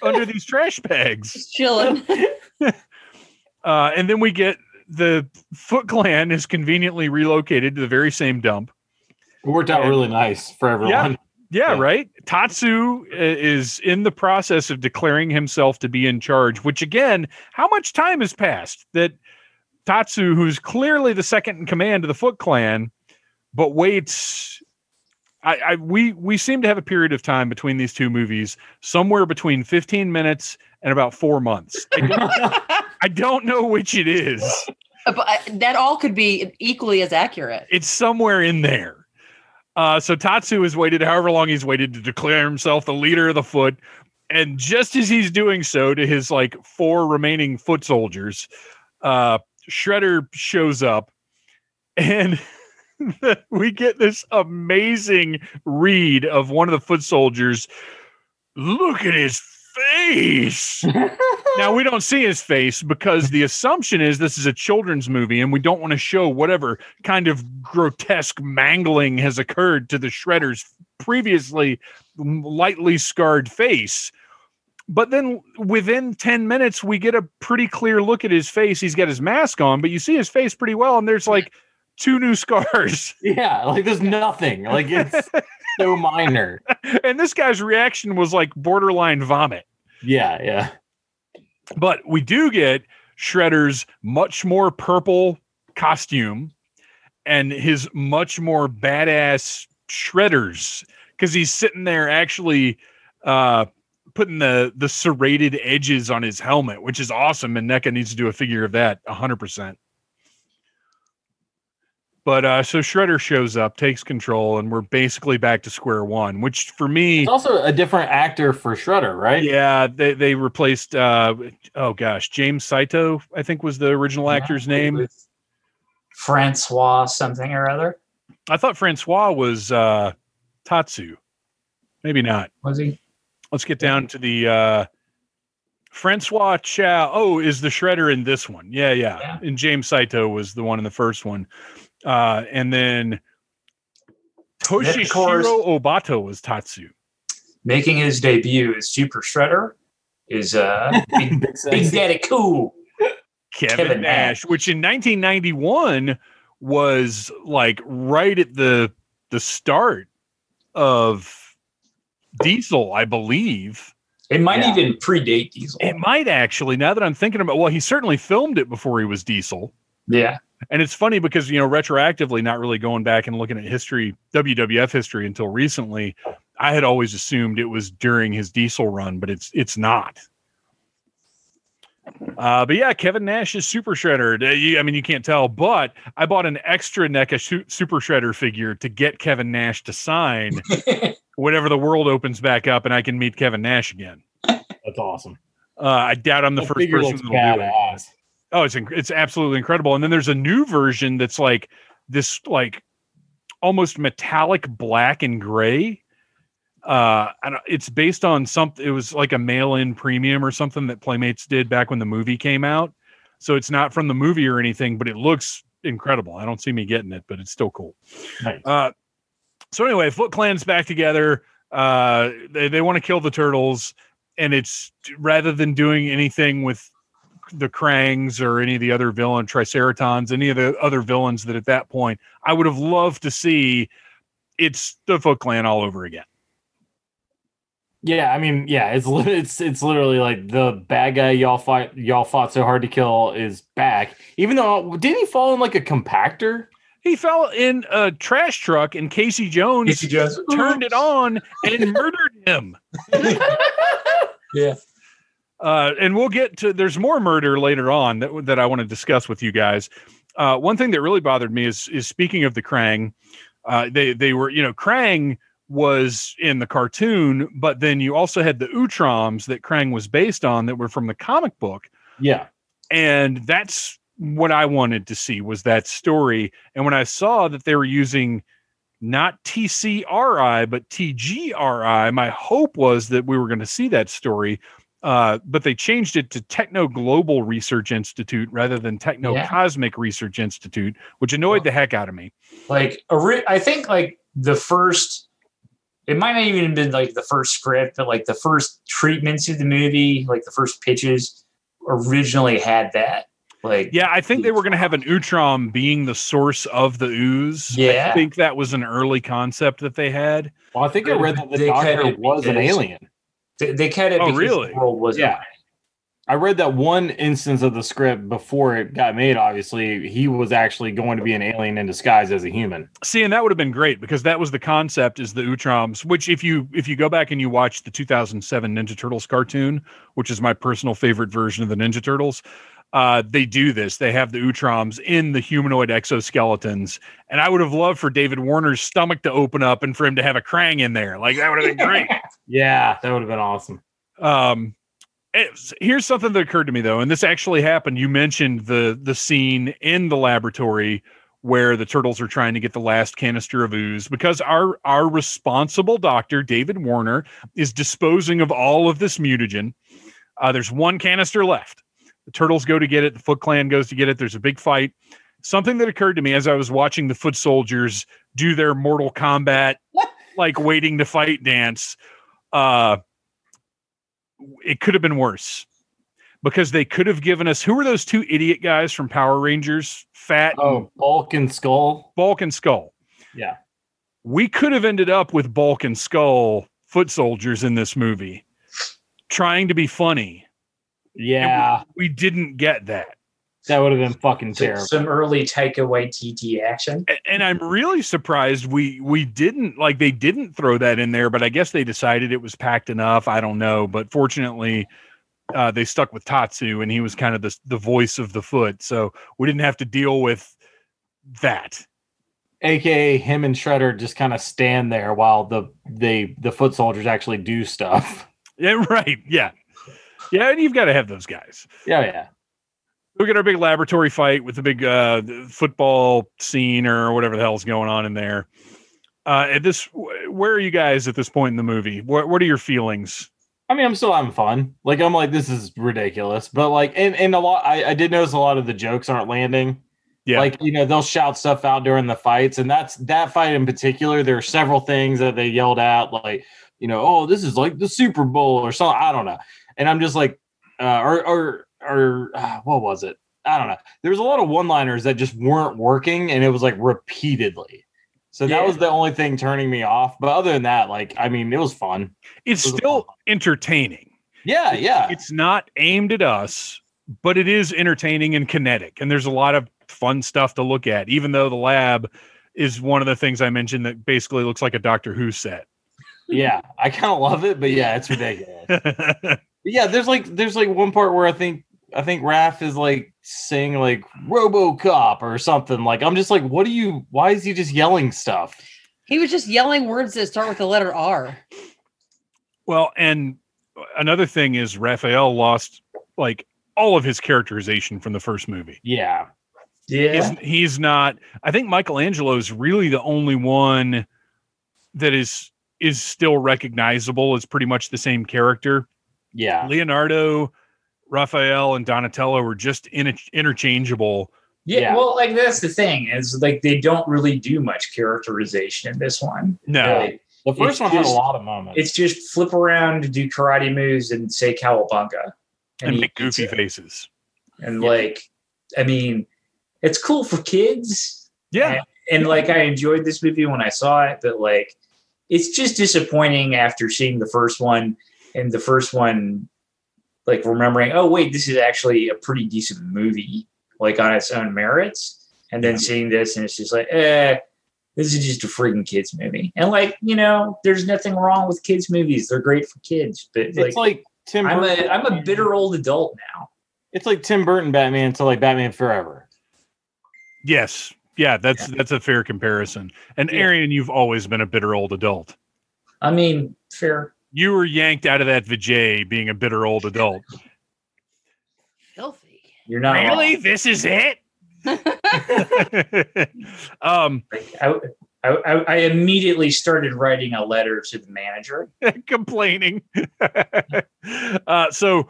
under these trash bags? Just chilling. Uh, and then we get the Foot Clan is conveniently relocated to the very same dump. It worked out And- really nice for everyone. Yeah, Yeah. right. Tatsu uh, is in the process of declaring himself to be in charge, which again, how much time has passed that Tatsu, who's clearly the second in command of the Foot Clan, but waits. I, I we we seem to have a period of time between these two movies, somewhere between 15 minutes and about four months. I don't, I don't know which it is. but uh, that all could be equally as accurate. it's somewhere in there. Uh, so Tatsu has waited however long he's waited to declare himself the leader of the foot. And just as he's doing so to his like four remaining foot soldiers, uh, Shredder shows up and we get this amazing read of one of the foot soldiers. Look at his face. now we don't see his face because the assumption is this is a children's movie and we don't want to show whatever kind of grotesque mangling has occurred to the shredder's previously lightly scarred face but then within 10 minutes we get a pretty clear look at his face he's got his mask on but you see his face pretty well and there's like two new scars yeah, like there's nothing. Like it's so minor. and this guy's reaction was like borderline vomit Yeah, yeah. But we do get Shredder's much more purple costume and his much more badass shredders because he's sitting there actually uh putting the the serrated edges on his helmet, which is awesome. And NECA needs to do a figure of that hundred percent. But uh so Shredder shows up, takes control, and we're basically back to square one, which for me It's also a different actor for Shredder, right? yeah, they they replaced uh oh gosh, James Saito, I think was the original actor's name. Francois something or other. I thought Francois was uh Tatsu. Maybe not. Was he? Let's get down to the uh Francois Chau. Oh, is the shredder in this one? Yeah, yeah. Yeah. And James Saito was the one in the first one. Uh and then Then, of course- Toshishiro Obata was Tatsu. Making his debut as Super Shredder is uh, Big, Big Big. Daddy Cool. Kevin, Kevin Nash, which in 1991 was like right at the the start of Diesel, I believe. It might Yeah. even predate Diesel. It might actually. Now that I'm thinking about, well, he certainly filmed it before he was Diesel. yeah. And it's funny because you know, retroactively, not really going back and looking at history, WWF history until recently, I had always assumed it was during his Diesel run, but it's it's not. Uh, but yeah, Kevin Nash is Super Shredder. Uh, you- I mean, you can't tell, but I bought an extra NECA Su- Super Shredder figure to get Kevin Nash to sign whenever the world opens back up and I can meet Kevin Nash again. That's awesome. Uh, I doubt I'm the That first person looks that'll do it. badass. Oh, it's inc- it's absolutely incredible. And then there's a new version that's like this like almost metallic black and gray. Uh, it's based on something. It was like a mail-in premium or something that Playmates did back when the movie came out. So it's not from the movie or anything, but it looks incredible. I don't see me getting it, but it's still cool. Nice. Uh, so anyway, Foot Clan's back together. Uh, they they want to kill the turtles, and it's rather than doing anything with the Krangs or any of the other villain Triceratons, any of the other villains that at that point I would have loved to see. It's the Foot Clan all over again. Yeah, I mean, yeah, it's it's it's literally like the bad guy y'all fight y'all fought so hard to kill is back. Even though didn't he fall in like a compactor? He fell in a trash truck, and Casey Jones Casey Jones turned it on and murdered him. Yeah. Uh, and we'll get to there's more murder later on that that I want to discuss with you guys. Uh, one thing that really bothered me is is speaking of the Krang, uh, they they were you know Krang was in the cartoon, but then you also had the Utroms that Krang was based on that were from the comic book, Yeah. and that's what I wanted to see was that story. And when I saw that they were using not TCRI but TGRI, my hope was that we were going to see that story. Uh, but they changed it to Techno Global Research Institute rather than Techno Yeah. Cosmic Research Institute, which annoyed the heck out of me. like ori- I think like the first it might not even have been like the first script, but like the first treatments of the movie, like the first pitches originally had that. Like Yeah, I think they were going to have an Utrom being the source of the ooze. Yeah, I think that was an early concept that they had. Well, I think I read that the They doctor was an because- alien. They, they cut it Oh, because really? the world wasn't Yeah. I read that one instance of the script before it got made. Obviously, he was actually going to be an alien in disguise as a human. See, and that would have been great because that was the concept is the Utroms, which if you if you go back and you watch the 2007 Ninja Turtles cartoon, which is my personal favorite version of the Ninja Turtles, uh, they do this. They have the Utroms in the humanoid exoskeletons, and I would have loved for David Warner's stomach to open up and for him to have a Krang in there. Like that would have been great. Yeah, that would have been awesome. Um, here's something that occurred to me though, and this actually happened. You mentioned the the scene in the laboratory where the turtles are trying to get the last canister of ooze because our our responsible doctor David Warner is disposing of all of this mutagen. Uh, there's one canister left. The turtles go to get it. The Foot Clan goes to get it. There's a big fight. Something that occurred to me as I was watching the Foot Soldiers do their Mortal Kombat, like waiting to fight dance. Uh, it could have been worse because they could have given us who were those two idiot guys from Power Rangers, Fat, Oh, Bulk and Skull. Bulk and Skull. Yeah. We could have ended up with Bulk and Skull foot soldiers in this movie, trying to be funny. Yeah, We didn't get that. that would have been fucking some, terrible. some early takeaway TT action. A- And I'm really surprised we we didn't like they didn't throw that in there, but I guess they decided it was packed enough. I don't know, but fortunately, uh, they stuck with Tatsu, and he was kind of the the voice of the foot, so we didn't have to deal with that. AKA him and Shredder just kind of stand there while the they the foot soldiers actually do stuff. Yeah, right. Yeah, yeah, and you've got to have those guys. Yeah, yeah. We get our big laboratory fight with the big uh, football scene or whatever the hell's going on in there. Uh, and this where are you guys at this point in the movie? What what are your feelings? I mean, I'm still having fun. Like I'm like, this is ridiculous. But like, and, and a lot, I, I did notice a lot of the jokes aren't landing. Yeah. Like, you know, they'll shout stuff out during the fights. And that's that fight in particular. There are several things that they yelled out, like, you know, oh, this is like the Super Bowl or something. I don't know. And I'm just like, uh, or or or uh, what was it? I don't know. There was a lot of one-liners that just weren't working, and it was like repeatedly. So that was the only thing turning me off. But other than that, like, I mean, it was fun. It's It was still fun. entertaining. Yeah, yeah. It's not aimed at us, but it is entertaining and kinetic. And there's a lot of fun stuff to look at, even though the lab is one of the things I mentioned that basically looks like a Doctor Who set. yeah, I kind of love it, but yeah, it's ridiculous. But yeah, there's like there's like one part where I think I think Raph is like saying like RoboCop or something. Like I'm just like, what do you? Why is he just yelling stuff? He was just yelling words that start with the letter R. well, and another thing is Raphael lost like all of his characterization from the first movie. Yeah, Yeah. He's, he's not. I think Michelangelo is really the only one that is is still recognizable as pretty much the same character. Yeah, Leonardo, Raphael, and Donatello were just in, interchangeable. yeah. Yeah. Well, like that's the thing is like they don't really do much characterization in this one. No, Like, the first It's one had a just- lot of moments. it's just flip around, do karate moves, and say cowabunga, and eat make goofy faces. And Yeah. like, I mean, it's cool for kids. Yeah, and like I enjoyed this movie when I saw it, but like it's just disappointing after seeing the first one and the first one like remembering, oh wait, this is actually a pretty decent movie, like on its own merits. And then Yeah. seeing this and it's just like, eh, this is just a freaking kids movie. And like, you know, there's nothing wrong with kids movies. They're great for kids. But it's like, like, Tim. I'm Burton a I'm a bitter old adult now. It's like Tim Burton Batman to like Batman Forever. yes, yeah. That's that's a fair comparison. And Yeah. Arian, you've always been a bitter old adult. I mean, fair. You were yanked out of that Vijay being a bitter old adult. Filthy. You're not wrong. really, this is it. um, I, I, I I immediately started writing a letter to the manager. complaining. uh, so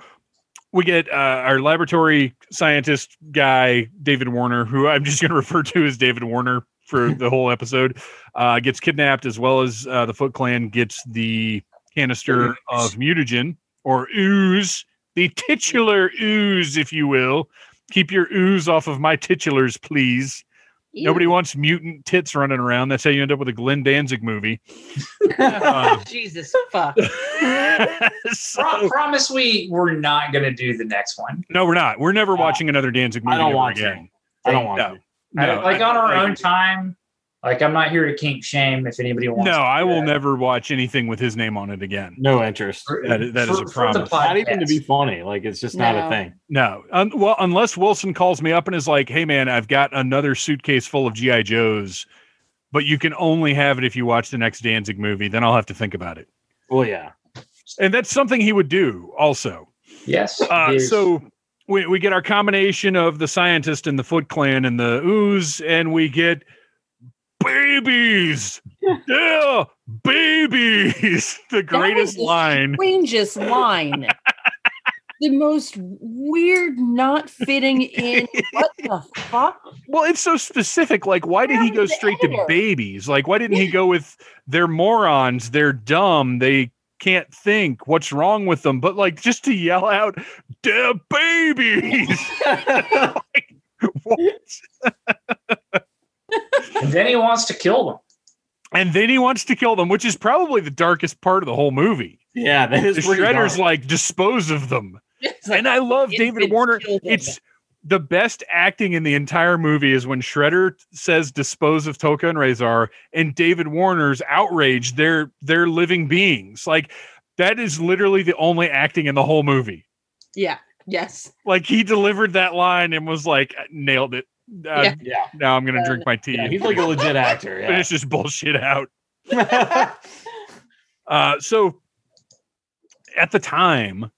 we get uh, our laboratory scientist guy, David Warner, who I'm just going to refer to as David Warner for the whole episode, uh, gets kidnapped as well as uh, the Foot Clan gets the canister of mutagen or ooze, the titular ooze, if you will. Keep your ooze off of my titulars, please. Nobody wants mutant tits running around. That's how you end up with a Glenn Danzig movie. Uh, Jesus fuck. Pro- promise we we're not going to do the next one. no, we're not. We're never Uh, watching another Danzig movie I don't ever want again. to. I don't want No. to. I- No, like I- on our I- own time. Like I'm not here to kink shame. If anybody wants, No, to I will that. never watch anything with his name on it again. No interest. For- That is- that is for- a for promise. Not even to be funny. Like it's just not a thing. No, un- well, unless Wilson calls me up and is like, "Hey, man, I've got another suitcase full of GI Joes, but you can only have it if you watch the next Danzig movie," then I'll have to think about it. Well, yeah. And that's something he would do, also. Yes. Uh, so we, we get our combination of the scientist and the Foot Clan and the ooze, and we get babies. yeah, babies. the greatest the line. Strangest line. the most weird, not fitting in. What the fuck? Well, it's so specific. Like, why did he go Where's the straight to babies? Like, why didn't he go with they're morons, they're dumb, they can't think, what's wrong with them? But like, just to yell out, "They're babies!" what? And then he wants to kill them. And then he wants to kill them, which is probably the darkest part of the whole movie. Yeah, that The Shredder's dark. like dispose of them, like, and I love David Warner. It's the best acting in the entire movie is when Shredder says dispose of Tokka and Rahzar and David Warner's outraged they're they're living beings. Like that is literally the only acting in the whole movie. yeah. Yes. Like he delivered that line and was like nailed it. Uh, Yeah. yeah. Now I'm gonna drink my tea. yeah, he's like a legit actor. Finish this bullshit out. Uh, so at the time,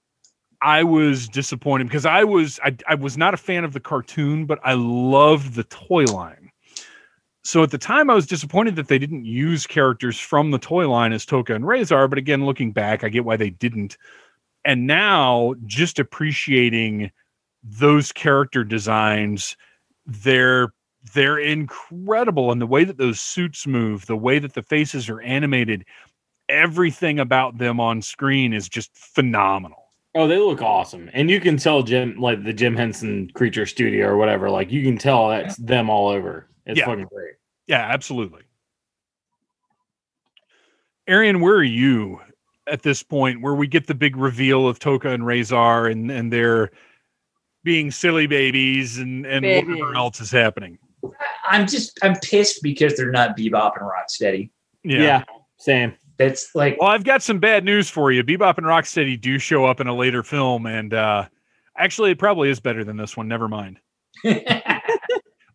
I was disappointed because I was I, I was not a fan of the cartoon, but I loved the toy line. So at the time, I was disappointed that they didn't use characters from the toy line as Tokka and Rahzar. But again, looking back, I get why they didn't. And now, just appreciating those character designs, they're they're incredible, and the way that those suits move, the way that the faces are animated, everything about them on screen is just phenomenal. Oh, they look awesome, and you can tell Jim, like the Jim Henson Creature Studio or whatever, like you can tell that's them all over. It's Yeah. fucking great. Yeah, absolutely. Arian, where are you at this point where we get the big reveal of Tokka and Rahzar and and they're being silly babies and and whatever else is happening? I'm just I'm pissed because they're not Bebop and Rocksteady. Yeah, same. That's like Well, I've got some bad news for you. Bebop and Rocksteady do show up in a later film, and uh actually, it probably is better than this one. Never mind.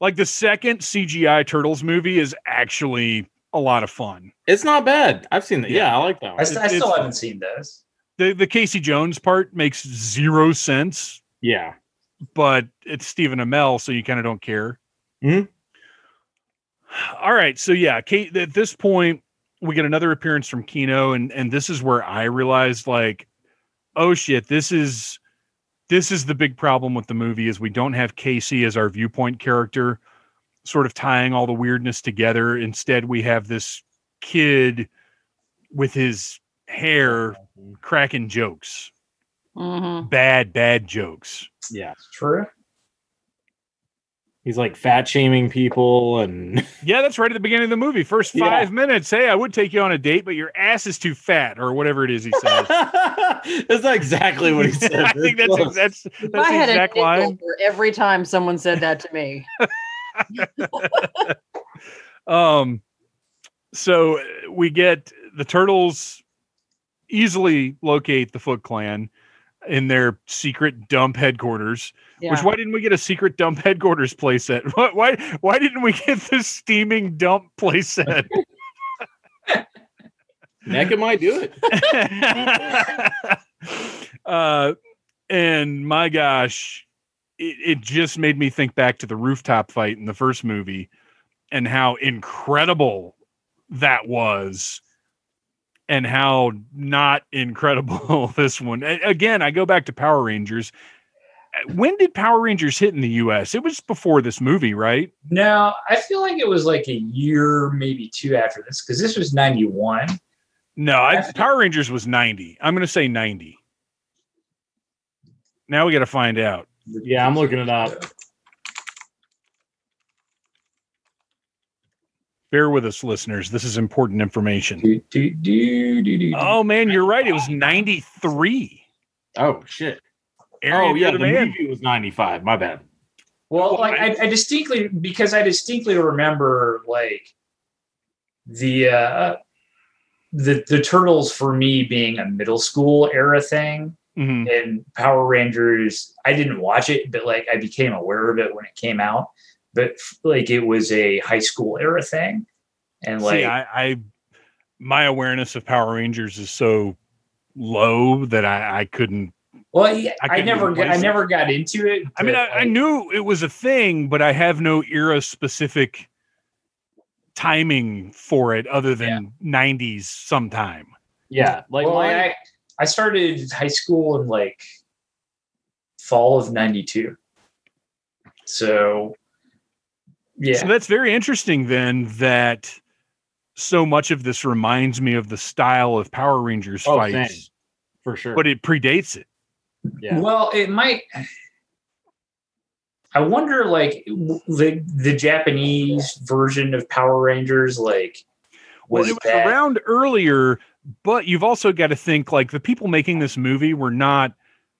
Like the second CGI Turtles movie is actually a lot of fun. It's not bad. I've seen that. Yeah. Yeah, I like that I, one. st- I still haven't seen this. The the Casey Jones part makes zero sense, Yeah. But it's Stephen Amell, so you kind of don't care. Mhm. All right, so yeah, Kate. At this point, we get another appearance from Keno, and and this is where I realized, like, oh shit, this is this is the big problem with the movie is we don't have Casey as our viewpoint character, sort of tying all the weirdness together. Instead, we have this kid with his hair cracking jokes, Mhm. bad bad jokes. Yeah. It's true. He's like fat shaming people and Yeah, that's right at the beginning of the movie. First Yeah. five minutes. Hey, I would take you on a date, but your ass is too fat, or whatever it is he says. that's not exactly what he said. I think that's Close. that's If I had a exact nickel line. for every time someone said that to me. Um, so uh, we get the turtles easily locate the Foot Clan in their secret dump headquarters. Yeah. Which why didn't we get a secret dump headquarters playset? Why why why didn't we get this steaming dump playset? NECA might do it. uh, and my gosh, it, it just made me think back to the rooftop fight in the first movie and how incredible that was and how not incredible this one. Again, I go back to Power Rangers. When did Power Rangers hit in the US? It was before this movie, right? No, I feel like it was like a year, maybe two after this, because this was 91. No, I, Power Rangers was 90. I'm going to say 90. Now we got to find out. Yeah, I'm looking it up. Bear with us, listeners. This is important information. Do, do, do, do, do. Oh man, you're right. It was 93. Oh shit. Arian, oh yeah, the the man. movie was 95. My bad. Well, Well, like I, I distinctly because I distinctly remember like the uh the the turtles for me being a middle school era thing Mhm. and Power Rangers I didn't watch it but like I became aware of it when it came out but like it was a high school era thing and like See, I, I my awareness of Power Rangers is so low that I, I couldn't. well yeah, I I, never got, I never got into it I mean, but, I, I knew it was a thing, but I have no era specific timing for it other than 90s sometime. Yeah, like well, my- I, I started high school in like fall of 92 so yeah So that's very interesting then that so much of this reminds me of the style of Power Rangers Oh, fights, same. for sure. but it predates it. yeah. well it might i wonder like the the japanese version of power rangers like Well, was, it was that around earlier, but you've also got to think like the people making this movie were not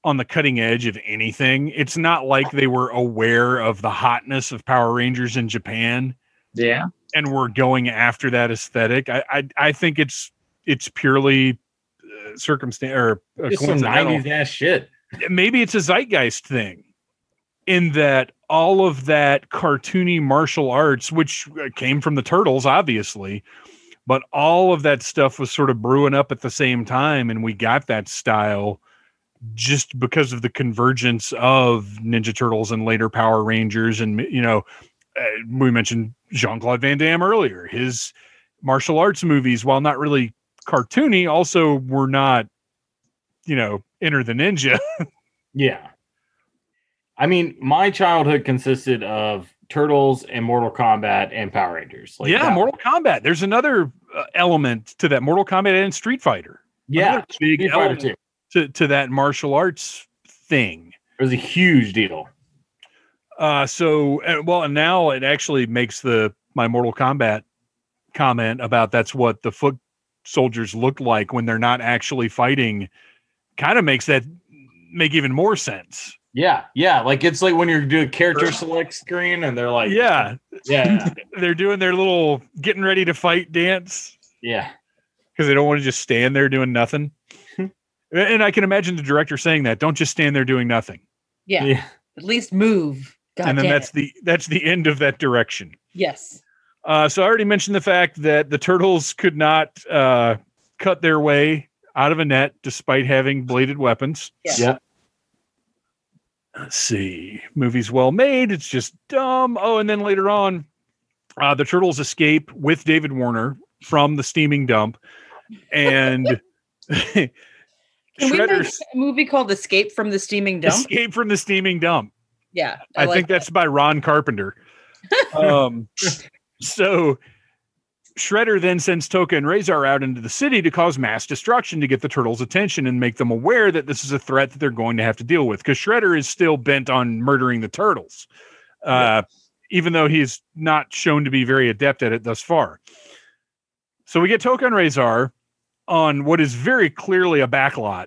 on the cutting edge of anything. It's not like they were aware of the hotness of Power Rangers in Japan yeah and were going after that aesthetic. I I, I think it's it's purely uh, circumstance or uh, some 90s ass shit. maybe it's a zeitgeist thing in that all of that cartoony martial arts which uh, came from the turtles obviously but all of that stuff was sort of brewing up at the same time and we got that style just because of the convergence of ninja turtles and later power rangers and you know uh, we mentioned Jean Claude Van Damme earlier. His martial arts movies, while not really cartoony, also were not, you know, Enter the Ninja. Yeah. I mean, my childhood consisted of Turtles and Mortal Kombat and Power Rangers. Like yeah, Mortal Kombat. There's another uh, element to that Mortal Kombat and Street Fighter. Yeah, Another big Street Fighter element too. To to that martial arts thing. It was a huge deal. Uh, so well, and now it actually makes the my Mortal Kombat comment about that's what the foot soldiers look like when they're not actually fighting. Kind of makes that make even more sense. Yeah, yeah. Like it's like when you're doing character select screen and they're like, Yeah, yeah, they're doing their little getting ready to fight dance yeah. because they don't want to just stand there doing nothing. And I can imagine the director saying that, "Don't just stand there doing nothing." Yeah. Yeah. At least move. God and then that's it. the that's the end of that direction. yes. Uh, so I already mentioned the fact that the turtles could not uh, cut their way out of a net despite having bladed weapons. Yeah. Yeah. Let's see. Movie's well made. It's just dumb. Oh, and then later on, uh, the turtles escape with David Warner from the steaming dump, and Can we make a movie called Escape from the Steaming Dump? escape from the steaming dump. Yeah. I, like think that's by Ron Carpenter. um, so Shredder then sends Tokka and Rahzar out into the city to cause mass destruction to get the turtles' attention and make them aware that this is a threat that they're going to have to deal with. Because Shredder is still bent on murdering the turtles, uh, even though he's not shown to be very adept at it thus far. So we get Tokka and Rahzar on what is very clearly a backlot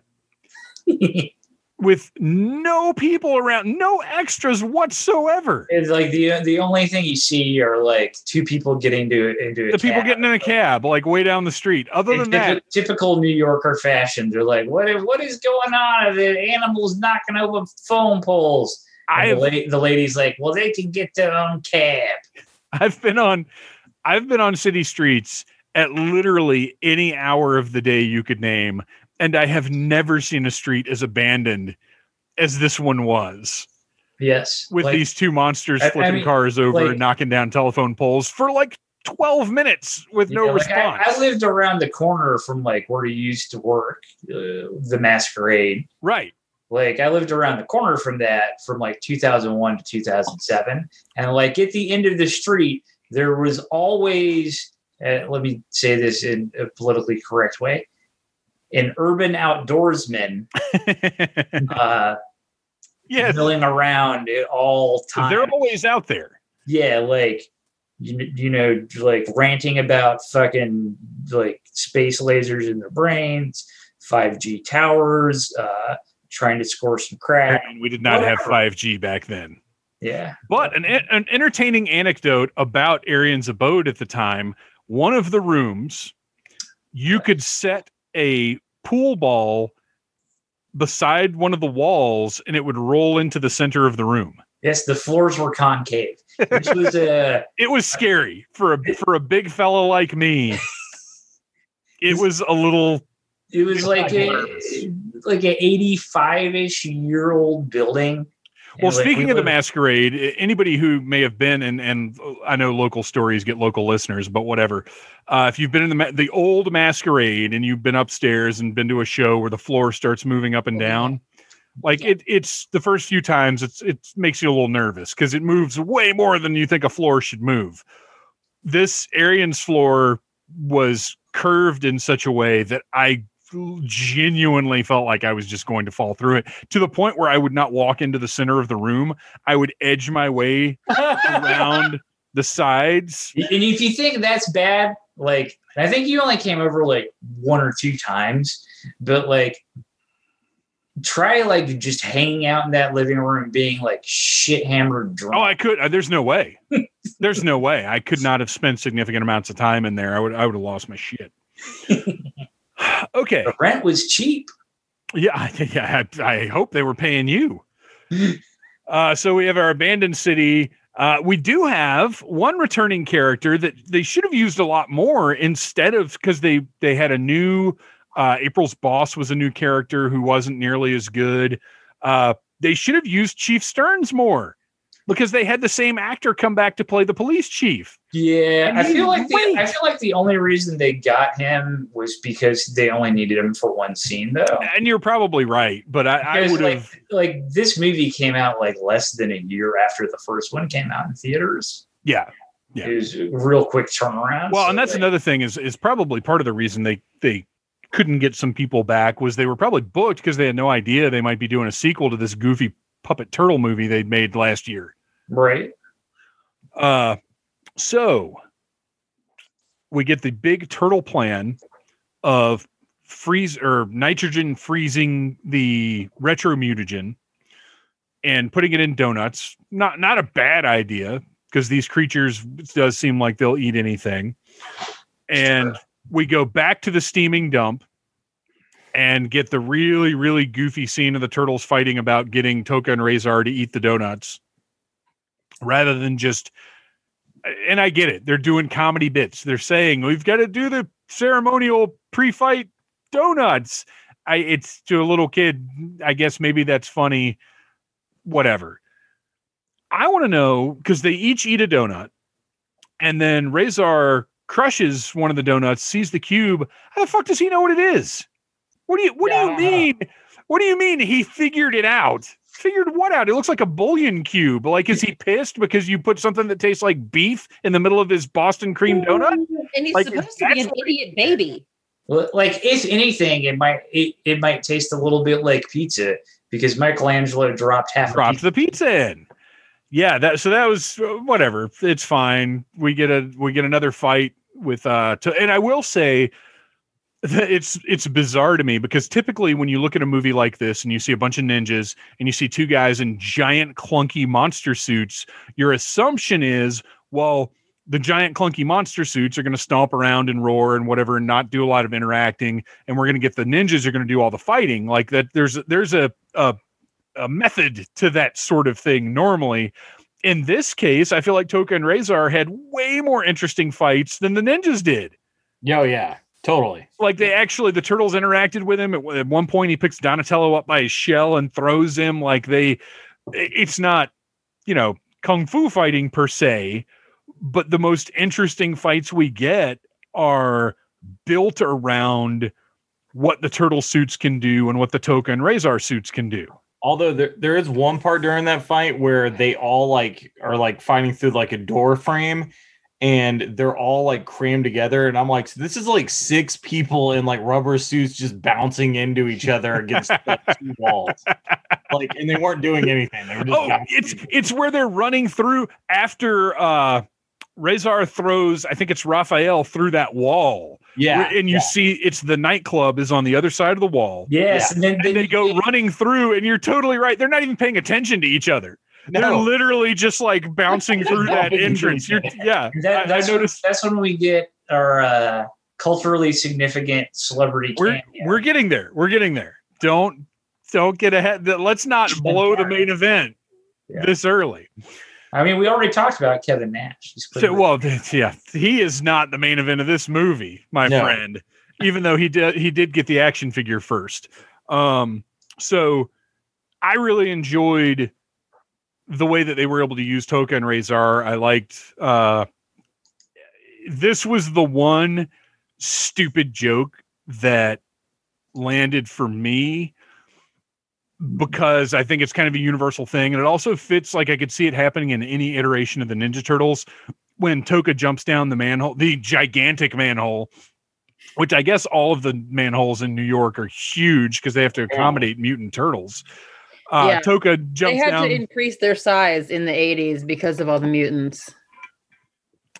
with no people around, no extras whatsoever. It's like the the only thing you see are like two people getting to into a the people getting in a cab, like way down the street. Other In than that, typical New Yorker fashion, they're like, "What? is- What is going on? Are the animals knocking over phone poles?" I've the, la- the lady's like, "Well, they can get their own cab." I've been on, I've been on city streets at literally any hour of the day you could name, and I have never seen a street as abandoned as this one was, Yes, with Like, these two monsters I- I flipping mean, cars over like- and knocking down telephone poles for like twelve minutes with no know, like, I- response. I, lived around the corner from like where you used to work, uh, the Masquerade. right. Like I lived around the corner from that from like 2001 to 2007, and like at the end of the street, there was always. Uh, let me say this in a politically correct way. An urban outdoorsman uh, yes, milling around at all times. they're always out there. yeah, like you, you know, like ranting about fucking like space lasers in their brains, 5G towers, uh, trying to score some crack. And we did not have five G back then. Yeah. But an, an entertaining anecdote about Arian's abode at the time one of the rooms, you could set a pool ball beside one of the walls and it would roll into the center of the room. Yes, the floors were concave, which was a It was scary for a for a big fellow like me. It was a little it was like a like an 85 ish year old building. Well, like, speaking we of the masquerade, anybody who may have been and and I know local stories get local listeners, but whatever. Uh, if you've been in the ma- the old masquerade and you've been upstairs and been to a show where the floor starts moving up and Oh, down, like it it's the first few times it's it makes you a little nervous because it moves way more than you think a floor should move. This Arian's floor was curved in such a way that I genuinely felt like I was just going to fall through it to the point where I would not walk into the center of the room. I would edge my way around the sides. And if you think that's bad, like I think you only came over like one or two times, but like try like just hanging out in that living room being like shit hammered drunk. Oh, I could. uh, There's no way. There's no way. I could not have spent significant amounts of time in there. I would. I would have lost my shit. okay. the rent was cheap. Yeah. I- Yeah. I, I hope they were paying you. Uh, so we have our abandoned city. Uh, we do have one returning character that they should have used a lot more instead of because they they had a new uh, April's boss was a new character who wasn't nearly as good. Uh, they should have used Chief Stearns more. Because they had the same actor come back to play the police chief. Yeah, I feel like the. I feel like the only reason they got him was because they only needed him for one scene, though. And you're probably right, but I, I would like, have. like this movie came out like less than a year after the first one came out in theaters. Yeah. Yeah. It was a real quick turnaround. Well, so, and that's like, another thing is is probably part of the reason they they couldn't get some people back was they were probably booked because they had no idea they might be doing a sequel to this goofy puppet turtle movie they'd made last year. right. Uh, so we get the big turtle plan of freeze or nitrogen freezing the retro mutagen and putting it in donuts. Not not a bad idea because these creatures does seem like they'll eat anything. And we go back to the steaming dump and get the really really goofy scene of the turtles fighting about getting Tokka and Rahzar to eat the donuts rather than just and I get it. They're doing comedy bits. They're saying we've got to do the ceremonial pre-fight donuts. I it's to a little kid. I guess maybe that's funny. Whatever. I want to know because they each eat a donut, and then Rahzar crushes one of the donuts, sees the cube. How the fuck does he know what it is? What do you What Yeah, do don't you know. mean? What do you mean he figured it out? Figured what out? It looks like a bullion cube. Like, is he pissed because you put something that tastes like beef in the middle of his Boston cream donut? And he's Like, supposed to be an idiot baby. Like if anything, it might it, it might taste a little bit like pizza because Michelangelo dropped half. a dropped pizza. the pizza in. Yeah, that so that was uh, whatever. It's fine. We get a we get another fight with uh to, and I will say that it's it's bizarre to me because typically when you look at a movie like this and you see a bunch of ninjas and you see two guys in giant clunky monster suits, your assumption is, well, the giant clunky monster suits are going to stomp around and roar and whatever and not do a lot of interacting and we're going to get the ninjas are going to do all the fighting like that there's there's a, a a method to that sort of thing normally. In this case, I feel like Tokka and Rahzar had way more interesting fights than the ninjas did. Yo, yeah, totally. Like they actually, the turtles interacted with him. At, at one point, he picks Donatello up by his shell and throws him. Like they, it's not, you know, kung fu fighting per se, but the most interesting fights we get are built around what the turtle suits can do and what the Tokka and Rahzar suits can do. Although there, there is one part during that fight where they all like are like fighting through like a door frame and they're all like crammed together and I'm like so this is like six people in like rubber suits just bouncing into each other against like, two walls. Like and they weren't doing anything. They were just Oh, it's into it's where they're running through after uh Rahzar throws, I think it's Raphael through that wall. yeah. and you yeah. see it's the nightclub is on the other side of the wall. Yes, and then, then And they go running through, and you're totally right. They're not even paying attention to each other. They're literally just like bouncing through that entrance. You're, yeah, That, I- I, that's, when, noticed. that's when we get our uh, culturally significant celebrity We're cameo. we're getting there. We're getting there. Don't don't get ahead. Let's not blow the main event Yeah. this early. I mean, we already talked about Kevin Nash. So, well, yeah, he is not the main event of this movie, my No. friend. Even though he did, he did get the action figure first. Um, so I really enjoyed the way that they were able to use Tokka and Rahzar. I liked. Uh, this was the one stupid joke that landed for me because I think it's kind of a universal thing. And it also fits like I could see it happening in any iteration of the Ninja Turtles when Tokka jumps down the manhole, the gigantic manhole, which I guess all of the manholes in New York are huge because they have to accommodate mutant turtles. Uh, Yeah. Tokka They had down to increase their size in the 80s because of all the mutants.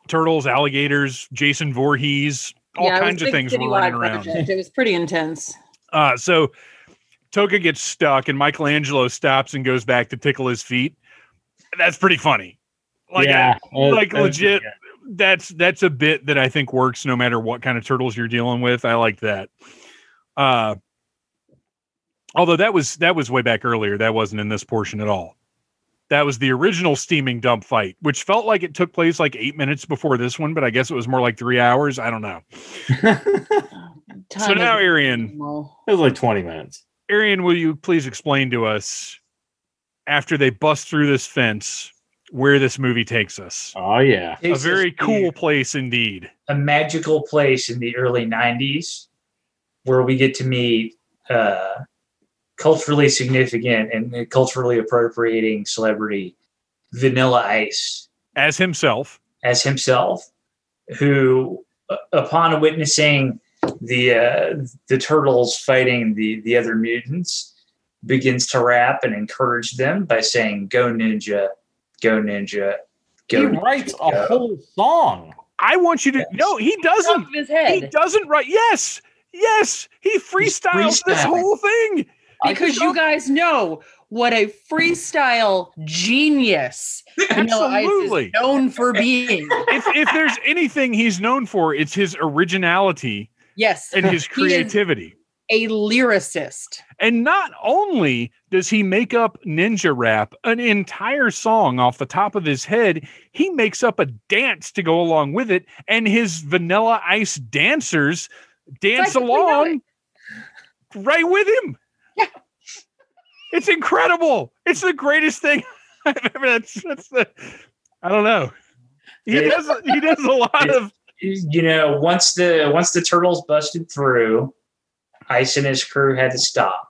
turtles, alligators, Jason Voorhees, all Yeah, kinds of things were citywide running around. It was pretty intense. Uh, so Tokka gets stuck, and Michelangelo stops and goes back to tickle his feet. That's pretty funny. Like, yeah, like Uh, uh, legit. yeah. That's that's a bit that I think works no matter what kind of turtles you're dealing with. I like that. Uh, although that was that was way back earlier. That wasn't in this portion at all. That was the original steaming dump fight, which felt like it took place like eight minutes before this one, but I guess it was more like three hours. I don't know. so now, Arian. It was like 20 minutes. Arian, will you please explain to us after they bust through this fence where this movie takes us. Oh yeah. A Takes very us to cool place indeed. a magical place in the early 90s where we get to meet uh, culturally significant and culturally appropriating celebrity Vanilla Ice As himself, as himself, who, uh, upon witnessing the uh, the turtles fighting the the other mutants, begins to rap and encourage them by saying, "Go ninja, go ninja, He go." writes a whole song. I want you to. No, he doesn't. He doesn't write. Yes, yes, he freestyles this whole thing. Because you guys know what a freestyle genius Vanilla Ice Absolutely. is known for being. If if there's anything he's known for, it's his originality Yes, and his creativity. a lyricist. And not only does he make up ninja rap, an entire song off the top of his head, he makes up a dance to go along with it, and his vanilla ice dancers dance along right with him. Yeah. It's incredible. It's the greatest thing I've ever that's, that's the I don't know. He It- does he does a lot it- of you know, once the once the turtles busted through, Ice and his crew had to stop,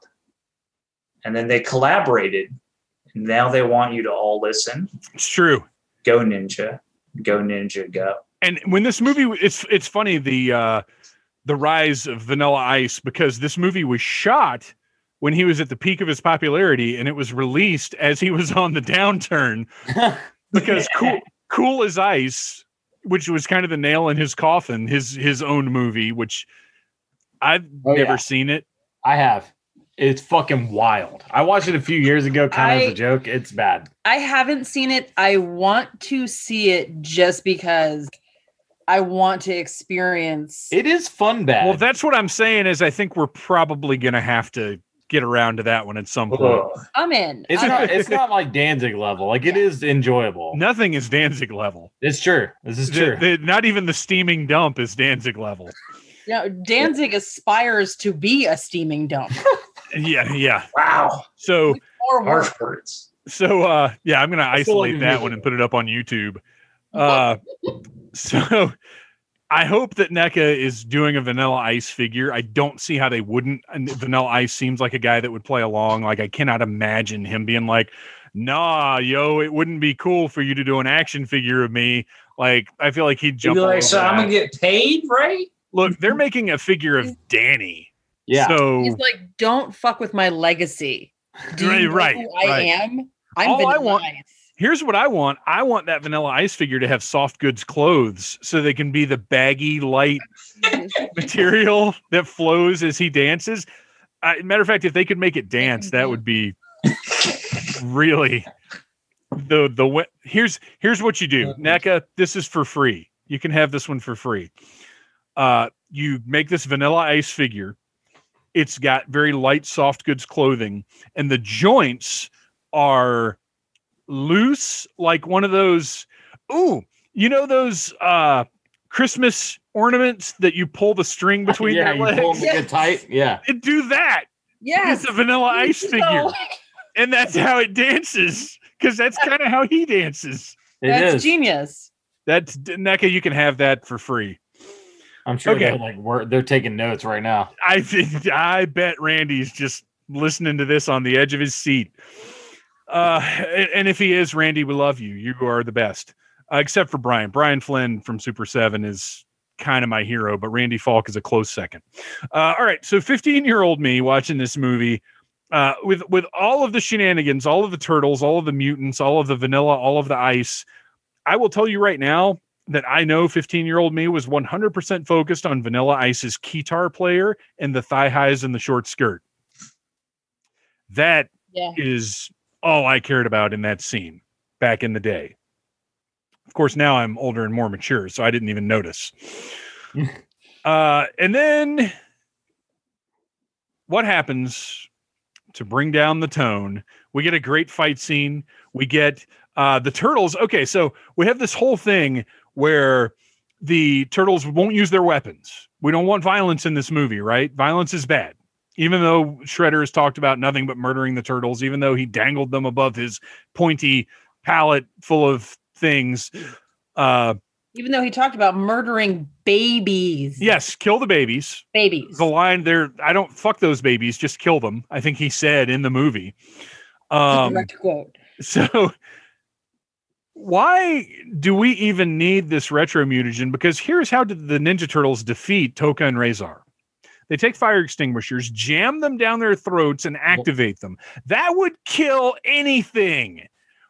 and then they collaborated. And now they want you to all listen. it's true. Go ninja, go ninja, go. and when this movie it's it's funny the uh the rise of vanilla ice because this movie was shot when he was at the peak of his popularity and it was released as he was on the downturn because cool cool as ice which was kind of the nail in his coffin his his own movie which i've Oh, never yeah. seen it I have. It's fucking wild. I watched it a few years ago, kind of as I- a joke. It's bad. I haven't seen it. I want to see it just because I want to experience. It is fun bad. well that's what i'm saying is i think we're probably gonna have to get around to that one at some point I'm in. it's I not. don't- It's not like Danzig level. Like it is enjoyable. nothing is danzig level It's true. This is true. the- not even the steaming dump is danzig level you know, Danzig aspires to be a steaming dump. yeah yeah Wow, so Or worse. harsh words. So uh yeah, I'm gonna I still like isolate that one and put it up on YouTube. Uh so I hope that NECA is doing a Vanilla Ice figure. I don't see how they wouldn't. And Vanilla Ice seems like a guy that would play along. Like I cannot imagine him being like, "Nah, yo, it wouldn't be cool for you to do an action figure of me." Like I feel like he'd You'd jump. be all like, over so I'm gonna get paid, right? Look, they're making a figure of Danny. yeah. So He's like, don't fuck with my legacy. Do Right, you know right, who I right. am? I'm All I want- Ice. Here's what I want. I want that Vanilla Ice figure to have soft goods clothes so they can be the baggy, light material that flows as he dances. Uh, matter of fact, if they could make it dance, that would be really the the here's here's what you do, NECA. This is for free. You can have this one for free. Uh, you make this Vanilla Ice figure. It's got very light, soft goods clothing, and the joints are loose, like one of those. Ooh, you know those uh Christmas ornaments that you pull the string between yeah, your you pull them to get tight. Yeah. It do that. Yeah, It's a vanilla ice figure. No, And that's how it dances. Because that's kind of how he dances. It that's is. genius. That's NECA, you can have that for free. I'm sure Okay. they're like we're, they're taking notes right now. I think I bet Randy's just listening to this on the edge of his seat. Uh, and, if he is, Randy, we love you. You are the best. Uh, except for Brian. Brian Flynn from Super7 is kind of my hero, but Randy Falk is a close second. Uh, all right, so 15 year old me watching this movie. Uh, with with all of the shenanigans, all of the turtles, all of the mutants, all of the vanilla, all of the ice, I will tell you right now that I know 15 year old me was 100% focused on Vanilla Ice's guitar player and the thigh highs and the short skirt. That Yeah. is all I cared about in that scene back in the day. Of course, now I'm older and more mature, so I didn't even notice. uh, and then what happens to bring down the tone? We get a great fight scene. We get uh, the turtles. Okay, so we have this whole thing where the turtles won't use their weapons. We don't want violence in this movie, right? Violence is bad. Even though Shredder has talked about nothing but murdering the turtles, even though he dangled them above his pointy pallet full of things. Uh, Even though he talked about murdering babies. yes, kill the babies. Babies. The line there, I don't fuck those babies, just kill them. I think he said in the movie. Um, Direct quote. so why do we even need this retro mutagen? Because here's how did the Ninja Turtles defeat Tokka and Rahzar. They take fire extinguishers, jam them down their throats, and activate them. That would kill anything.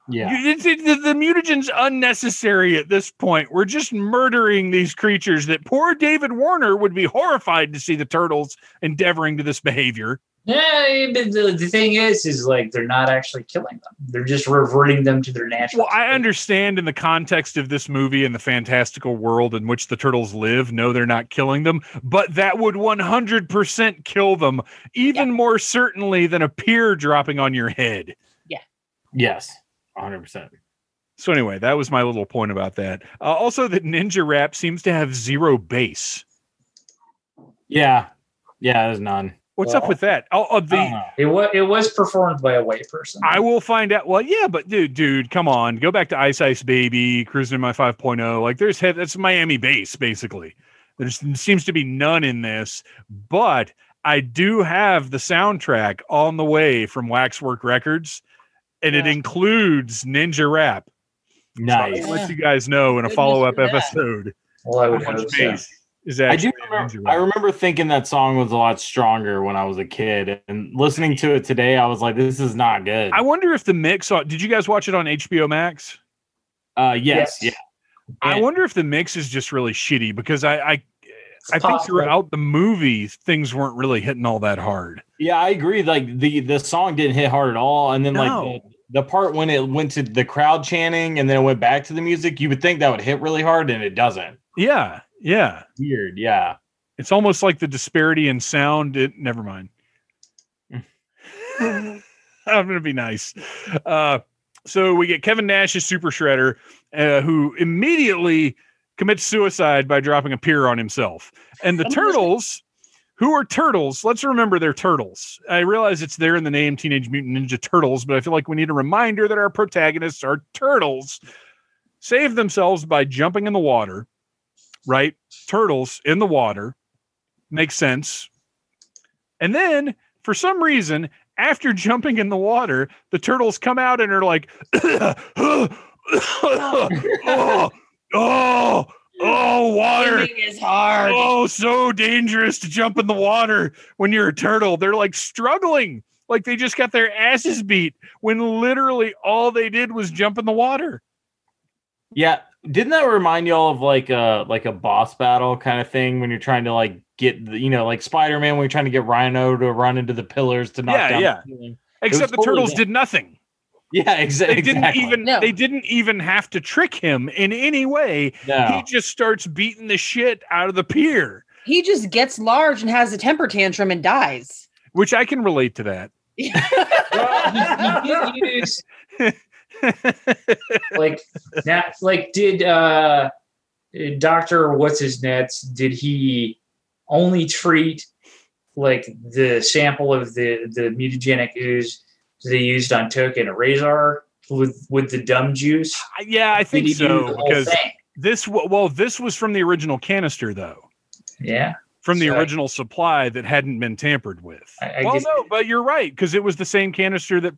Yeah. It's- it- the, the mutagen's unnecessary at this point. We're just murdering these creatures that poor David Warner would be horrified to see the turtles endeavoring to this behavior. Yeah, but the, the thing is, is like they're not actually killing them. They're just reverting them to their natural. Well, I understand in the context of this movie and the fantastical world in which the turtles live, no, they're not killing them, but that would 100% kill them, even more certainly than a pier dropping on your head. Yeah. Yes. 100%. So, anyway, that was my little point about that. Uh, also, that Ninja Rap seems to have zero bass. Yeah. Yeah, there's none. What's up with that? Oh, oh, the. It was it was performed by a white person. I will find out. Well, yeah, but dude, dude, come on, go back to Ice Ice Baby, Cruising My 5.0. Like, there's head. That's Miami bass, basically. There seems to be none in this, but I do have the soundtrack on the way from Waxwork Records, and it includes Ninja Rap. So Nice. I'll let you guys know in a follow up episode well, I would how much hope so. Bass is I do remember, I remember thinking that song was a lot stronger when I was a kid. And listening to it today, I was like, this is not good. I wonder if the mix. Did you guys watch it on HBO Max? uh, yes. Yes. Yeah. I And- wonder if the mix is just really shitty because I I, I think throughout the movie things weren't really hitting all that hard. Yeah, I agree. Like the the song didn't hit hard at all, and then No. like the, the part when it went to the crowd chanting and then it went back to the music, you would think that would hit really hard, and it doesn't. Yeah, yeah. Weird. Yeah. It's almost like the disparity in sound. It never mind. I'm gonna be nice. Uh, so we get Kevin Nash as Super Shredder, uh, who immediately commits suicide by dropping a pier on himself. And the turtles, who are turtles, let's remember they're turtles. I realize it's there in the name Teenage Mutant Ninja Turtles, but I feel like we need a reminder that our protagonists are turtles. Save themselves by jumping in the water, right? Turtles in the water makes sense. And then for some reason, after jumping in the water, the turtles come out and are like, oh, oh, oh, oh, water. Swimming is hard. Oh, so dangerous to jump in the water when you're a turtle. They're like struggling, like they just got their asses beat when literally all they did was jump in the water. Yeah. Didn't that remind y'all of like a like a boss battle kind of thing when you're trying to like get the, you know like Spider Man when you're trying to get Rhino to run into the pillars to knock Yeah, down yeah. the? Except the totally turtles that. did nothing. Yeah, exa- They didn't exactly. even No. they didn't even have to trick him in any way. no. He just starts beating the shit out of the pier, He just gets large and has a temper tantrum and dies. which I can relate to that. Well, he, he did use like that. Like, did uh, Doctor What's His Nets? Did he only treat like the sample of the the mutagenic ooze they used on Tokka and Rahzar with with the dumb juice? yeah, I think so because thing? this well this was from the original canister though. Yeah, from the So I- original supply that hadn't been tampered with. I- I well, guess- no, but you're right because it was the same canister that.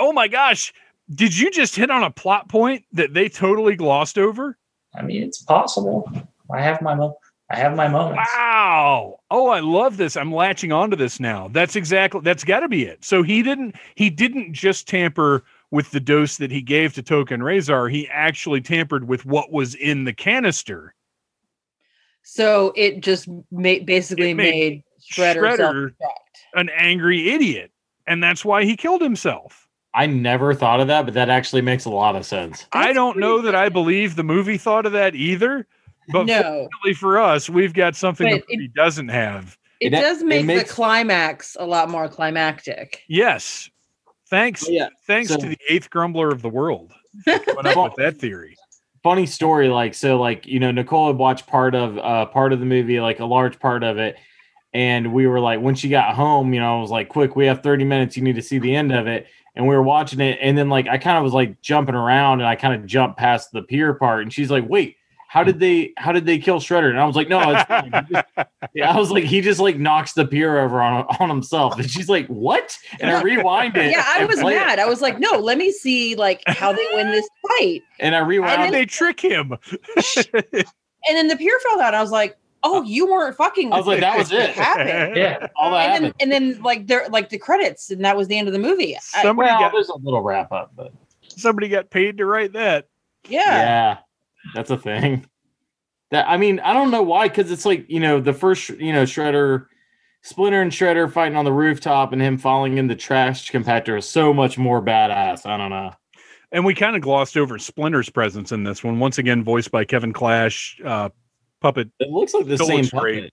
Oh my gosh! Did you just hit on a plot point that they totally glossed over? I mean it's possible. I have my mo- I have my moments. Wow! Oh, I love this. I'm latching onto this now. That's exactly that's got to be it. So he didn't he didn't just tamper with the dose that he gave to Tokka and Rahzar. He actually tampered with what was in the canister. So it just ma- basically It made made, Shredder, Shredder- An angry idiot, and that's why he killed himself. I never thought of that, but that actually makes a lot of sense. I don't know pretty that I believe the movie thought of that either. But no, fortunately for us, we've got something But the movie doesn't have. it, It- does it make makes- the climax a lot more climactic. Yes. Thanks. Oh, yeah. Thanks So- to the eighth grumbler of the world. Went up with that theory. funny story like so like you know nicole had watched part of uh part of the movie like a large part of it and we were like when she got home you know i was like quick we have 30 minutes you need to see the end of it and we were watching it, and then like I kind of was like jumping around, and I kind of jumped past the pier part, and she's like, "Wait, how did they how did they kill Shredder?" And I was like, "No, it's fine." Just- yeah, I was like, he just like knocks the pier over on on himself, and she's like, "What?" And I rewind it. Yeah, I was play it, mad. I was like, no, let me see like how they win this fight. and I rewound. How And did they trick him? And then the pier fell out. I was like, oh, you weren't fucking. I was like, that was it. Happened? Yeah. All that And then, happened. and then like there like the credits, and that was the end of the movie. I- Somebody Well, got there's a little wrap up, but somebody got paid to write that. yeah. yeah, that's a thing. That I mean, I don't know why, because it's like you know the first you know Shredder, Splinter and Shredder fighting on the rooftop, and him falling in the trash compactor is so much more badass. I don't know. And we kind of glossed over Splinter's presence in this one. Once again, voiced by Kevin Clash, uh, puppet. It looks like the Still same puppet. great.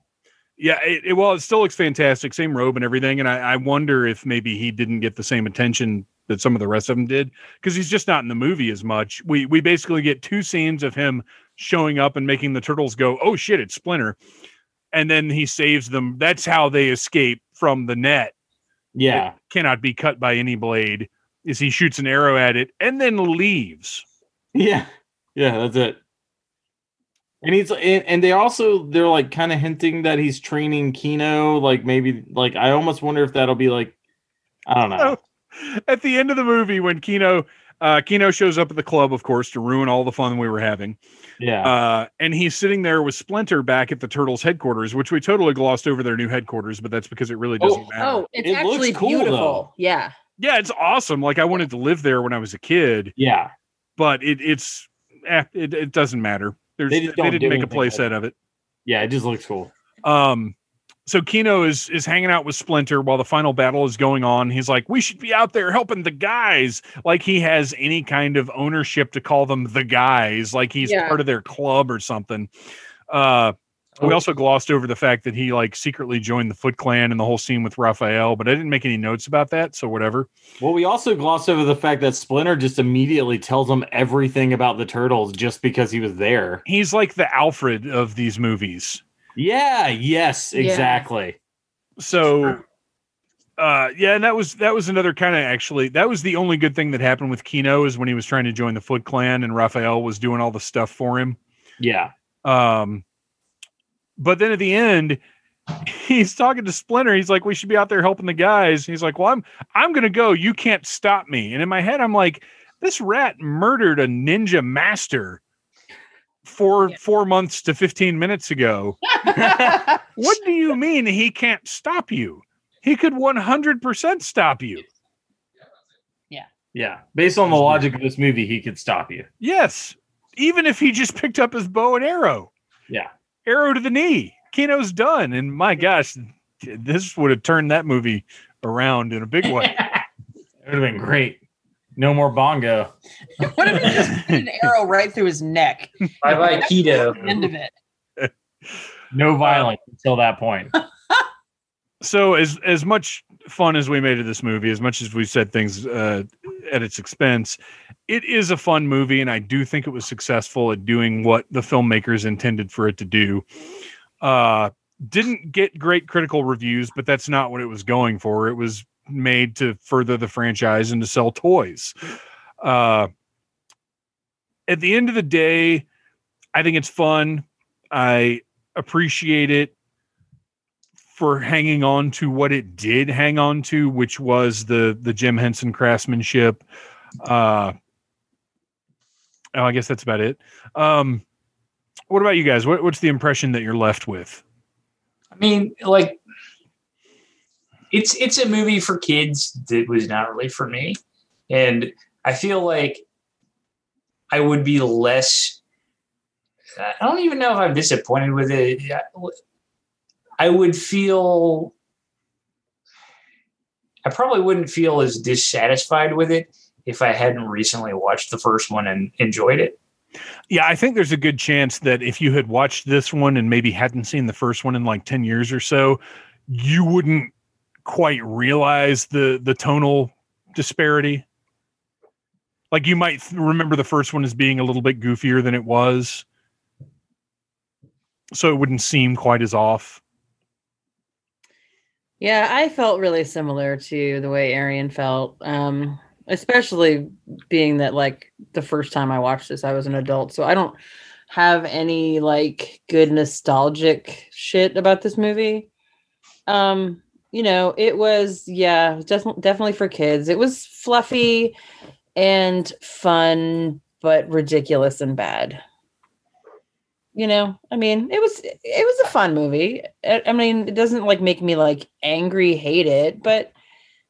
Yeah, it, it, well, it still looks fantastic. Same robe and everything. And I, I wonder if maybe he didn't get the same attention that some of the rest of them did because he's just not in the movie as much. We we basically get two scenes of him showing up and making the turtles go, "Oh shit, it's Splinter," and then he saves them. That's how they escape from the net. Yeah, Cannot be cut by any blade. Is he shoots an arrow at it and then leaves. yeah, yeah. That's it. And he's and, and they also they're like kind of hinting that he's training Keno. Like maybe like I almost wonder if that'll be like I don't know. At the end of the movie, when Keno uh, Keno shows up at the club, of course, to ruin all the fun we were having. Yeah, Uh, and he's sitting there with Splinter back at the Turtles headquarters, which we totally glossed over their new headquarters, but that's because it really doesn't Oh, matter. Oh, it's It looks actually cool, beautiful. though. Yeah. Yeah, it's awesome. Like I wanted to live there when I was a kid, yeah. but it, it's eh, it, it doesn't matter. There's, They they, just don't didn't make a anything play with set of it. Yeah, it just looks cool. Um, so Keno is is hanging out with Splinter while the final battle is going on. He's like, "We should be out there helping the guys." Like he has any kind of ownership to call them the guys, like he's Yeah. part of their club or something. Uh, we also glossed over the fact that he like secretly joined the Foot Clan and the whole scene with Raphael, but I didn't make any notes about that, so whatever. Well, we also glossed over the fact that Splinter just immediately tells him everything about the turtles just because he was there. He's like the Alfred of these movies. Yeah, yes, Yeah. exactly. so uh yeah and that was that was another kind of actually that was the only good thing that happened with Keno is when he was trying to join the foot clan and raphael was doing all the stuff for him Yeah. um but then at the end he's talking to splinter he's like we should be out there helping the guys he's like well i'm i'm gonna go you can't stop me and in my head i'm like this rat murdered a ninja master four Yeah. four months to 15 minutes ago what do you mean he can't stop you? He could 100% stop you. Yeah. Yeah. Based on the logic of this movie, he could stop you. Yes. Even if he just picked up his bow and arrow, Yeah. Arrow to the knee, Keno's done. And my gosh, this would have turned that movie around in a big way. It would have been great. No more bongo. what if he just put an arrow right through his neck? Bye bye Keno. End of it. No violence until that point. so as as much fun as we made of this movie, as much as we said things uh, at its expense, it is a fun movie, and I do think it was successful at doing what the filmmakers intended for it to do. Uh, didn't get great critical reviews, but that's not what it was going for. It was made to further the franchise and to sell toys. Uh, at the end of the day, I think it's fun. I appreciate it for hanging on to what it did hang on to, which was the the Jim Henson craftsmanship. Uh, oh, I guess that's about it. Um, what about you guys? What, what's the impression that you're left with? I mean, like it's it's a movie for kids that was not really for me. And I feel like I would be less I don't even know if I'm disappointed with it. I would feel I probably wouldn't feel as dissatisfied with it if I hadn't recently watched the first one and enjoyed it. Yeah, I think there's a good chance that if you had watched this one and maybe hadn't seen the first one in like 10 years or so, you wouldn't quite realize the the tonal disparity. Like you might th- remember the first one as being a little bit goofier than it was. So it wouldn't seem quite as off. Yeah, I felt really similar to the way Arian felt. Um, especially being that like the first time I watched this, I was an adult, so I don't have any like good nostalgic shit about this movie. Um, you know, it was yeah, definitely definitely for kids. It was fluffy and fun, but ridiculous and bad. You know, I mean, it was it was a fun movie. I mean, it doesn't like make me like angry hate it, but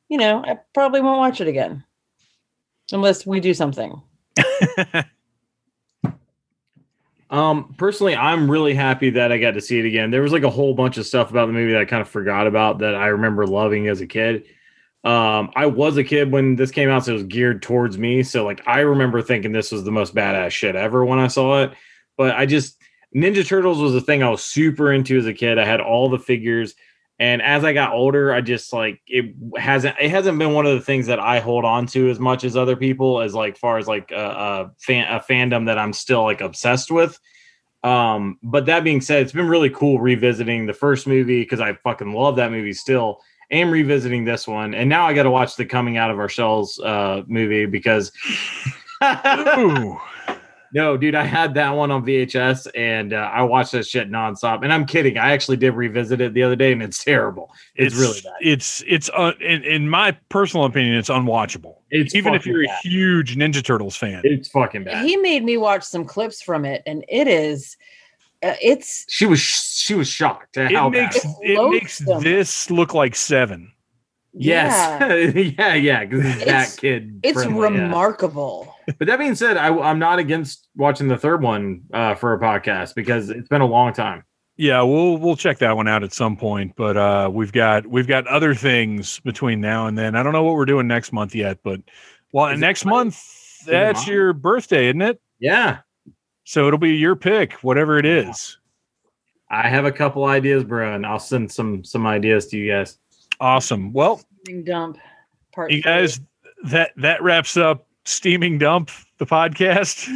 you know, I probably won't watch it again unless we do something. Um, personally, I'm really happy that I got to see it again. There was like a whole bunch of stuff about the movie that I kind of forgot about that I remember loving as a kid. Um, I was a kid when this came out, so it was geared towards me. So like I remember thinking this was the most badass shit ever when I saw it. But I just Ninja Turtles was a thing I was super into as a kid. I had all the figures. And as I got older, I just like it hasn't it hasn't been one of the things that I hold on to as much as other people as like far as like a, a fan a fandom that I'm still like obsessed with. Um, but that being said, it's been really cool revisiting the first movie because I fucking love that movie still. And revisiting this one, and now I got to watch the Coming Out of Our Shells uh, movie because. no, dude, I had that one on VHS and uh, I watched that shit nonstop. And I'm kidding, I actually did revisit it the other day, and it's terrible. It's, really bad. It's it's uh, in, in my personal opinion, it's unwatchable. It's Even if you're bad. a huge Ninja Turtles fan. it's fucking bad. He made me watch some clips from it, and it is, uh, it's she was she was shocked at it how makes bad. it makes this look like seven. Yes, yeah, yeah, because it's It's- that kid. it's friendly, yeah. Remarkable. But that being said, I, I'm not against watching the third one uh, for a podcast because it's been a long time. Yeah, we'll we'll check that one out at some point. But uh, we've got we've got other things between now and then. I don't know what we're doing next month yet, but well, Is next month that's mine? your birthday, isn't it? Yeah, So it'll be your pick, whatever it is. I have a couple ideas, bro, and I'll send some some ideas to you guys. Awesome. Well, Dump part. you three. guys, that that wraps up steaming dump the podcast.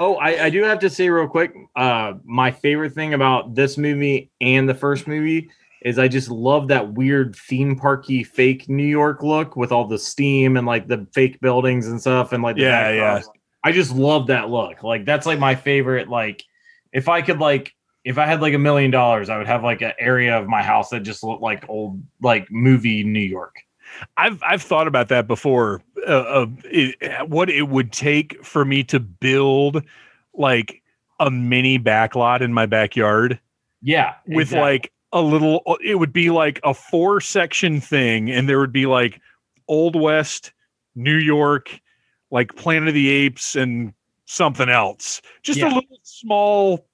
Oh, I, I do have to say real quick. Uh, my favorite thing about this movie and the first movie is I just love that weird theme parky fake New York look with all the steam and like the fake buildings and stuff and like the Yeah, backdrops. I just love that look. Like that's like my favorite. Like if I could like if I had like a million dollars, I would have like an area of my house that just looked like old like movie New York. I've I've thought about that before. Uh, of it, what it would take for me to build like a mini backlot in my backyard Yeah, with exactly. like a little. It would be like a four section thing, and there would be like Old West, New York, like Planet of the Apes, and something else. Just a little small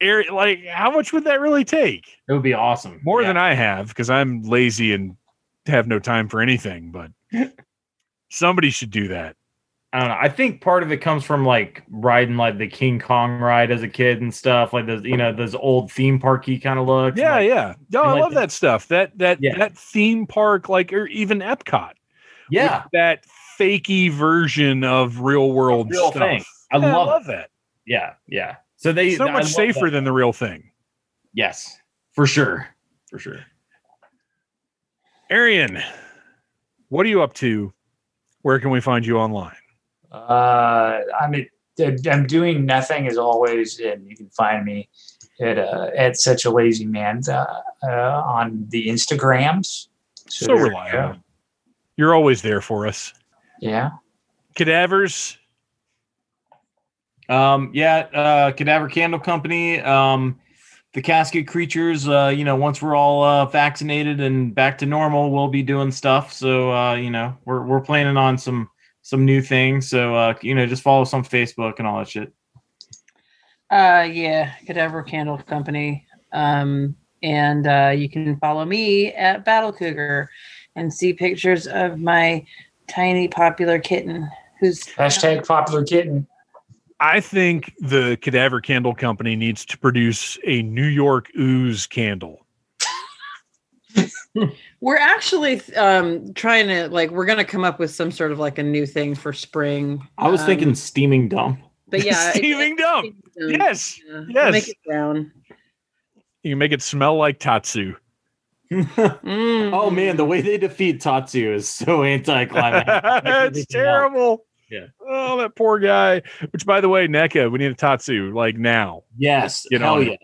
area. Like, how much would that really take? it would be awesome. More Yeah. than I have because I'm lazy and have no time for anything. But somebody should do that. I don't know. I think part of it comes from like riding like the King Kong ride as a kid and stuff, like those you know those old theme parky kind of looks. Yeah, like, yeah. No, I like love the- that stuff. That that Yeah. that theme park, like or even Epcot. yeah. that fakey version of real world Real stuff. thing. I Yeah, love, it. that. Yeah, yeah. So they So much safer that. than the real thing. yes, for sure, for sure. Arian, what are you up to? Where can we find you online? Uh, I'm I'm doing nothing as always, and you can find me at uh, at such a lazy man uh, uh, on the Instagrams. So there you reliable. go. You're always there for us. Yeah. Cadavers. Um, yeah, uh, Cadaver Candle Company. Um, the casket creatures. Uh, you know, once we're all uh, vaccinated and back to normal, we'll be doing stuff. So, uh, you know, we're we're planning on some some new things. So, uh, you know, just follow us on Facebook and all that shit. Uh, yeah, Cadaver Candle Company. Um, and uh, you can follow me at Battle Cougar and see pictures of my tiny popular kitten who's Hashtag popular kitten. I think the Cadaver Candle Company needs to produce a New York ooze candle. We're actually um trying to like we're gonna come up with some sort of like a new thing for spring. I was Um, thinking steaming dump. but yeah, Steaming it- dump. um, Yes. yeah, yes. Make it brown. You make it smell like Tatsu. oh man, the way they defeat Tatsu is so anticlimactic. That's terrible. Yeah. Oh, that poor guy. Which, by the way, NECA, we need a Tatsu like now. Yes. Get hell on yes.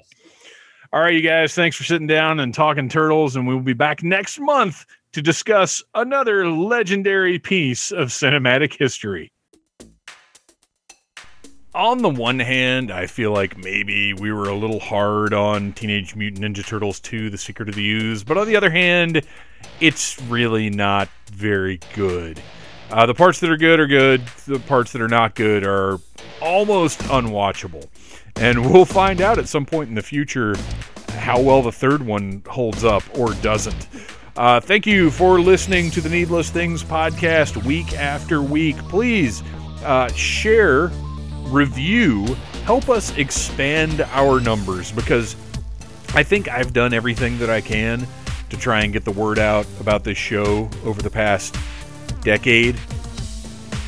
All right, you guys, thanks for sitting down and talking turtles. And we will be back next month to discuss another legendary piece of cinematic history. On the one hand, I feel like maybe we were a little hard on Teenage Mutant Ninja Turtles 2 The Secret of the Ooze, but on the other hand, it's really not very good. Uh, the parts that are good are good, the parts that are not good are almost unwatchable. And we'll find out at some point in the future how well the third one holds up or doesn't. Uh, thank you for listening to the Needless Things podcast week after week. Please uh, share, review, help us expand our numbers because I think I've done everything that I can to try and get the word out about this show over the past decade.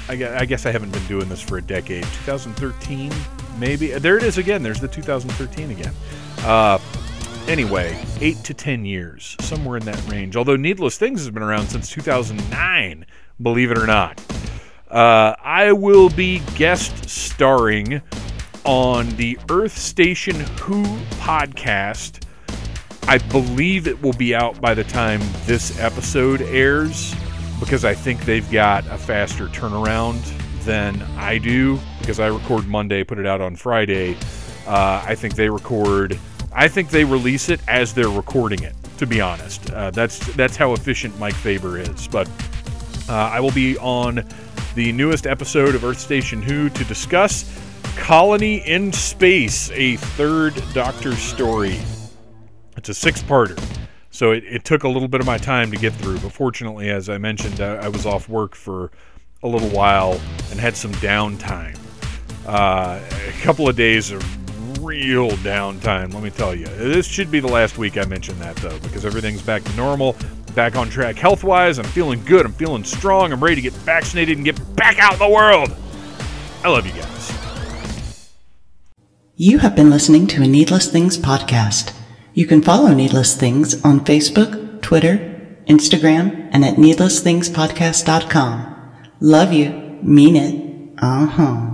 I guess I haven't been doing this for a decade. 2013, maybe. There it is again. There's the 2013 again. Uh, anyway, eight to 10 years, somewhere in that range. Although Needless Things has been around since 2009, believe it or not. Uh, I will be guest starring on the Earth Station Who podcast. I believe it will be out by the time this episode airs because I think they've got a faster turnaround than I do because I record Monday, put it out on Friday. Uh, I think they record. I think they release it as they're recording it. To be honest, uh, that's that's how efficient Mike Faber is. But uh, I will be on the newest episode of Earth Station Who to discuss Colony in Space, a third Doctor story. It's a six-parter. So it, it took a little bit of my time to get through, but fortunately, as I mentioned, I, I was off work for a little while and had some downtime. Uh, a couple of days of real downtime, let me tell you. This should be the last week I mention that, though, because everything's back to normal, back on track health wise. I'm feeling good, I'm feeling strong, I'm ready to get vaccinated and get back out in the world. I love you guys. You have been listening to a Needless Things podcast. You can follow Needless Things on Facebook, Twitter, Instagram, and at needlessthingspodcast.com. Love you. Mean it. Uh huh.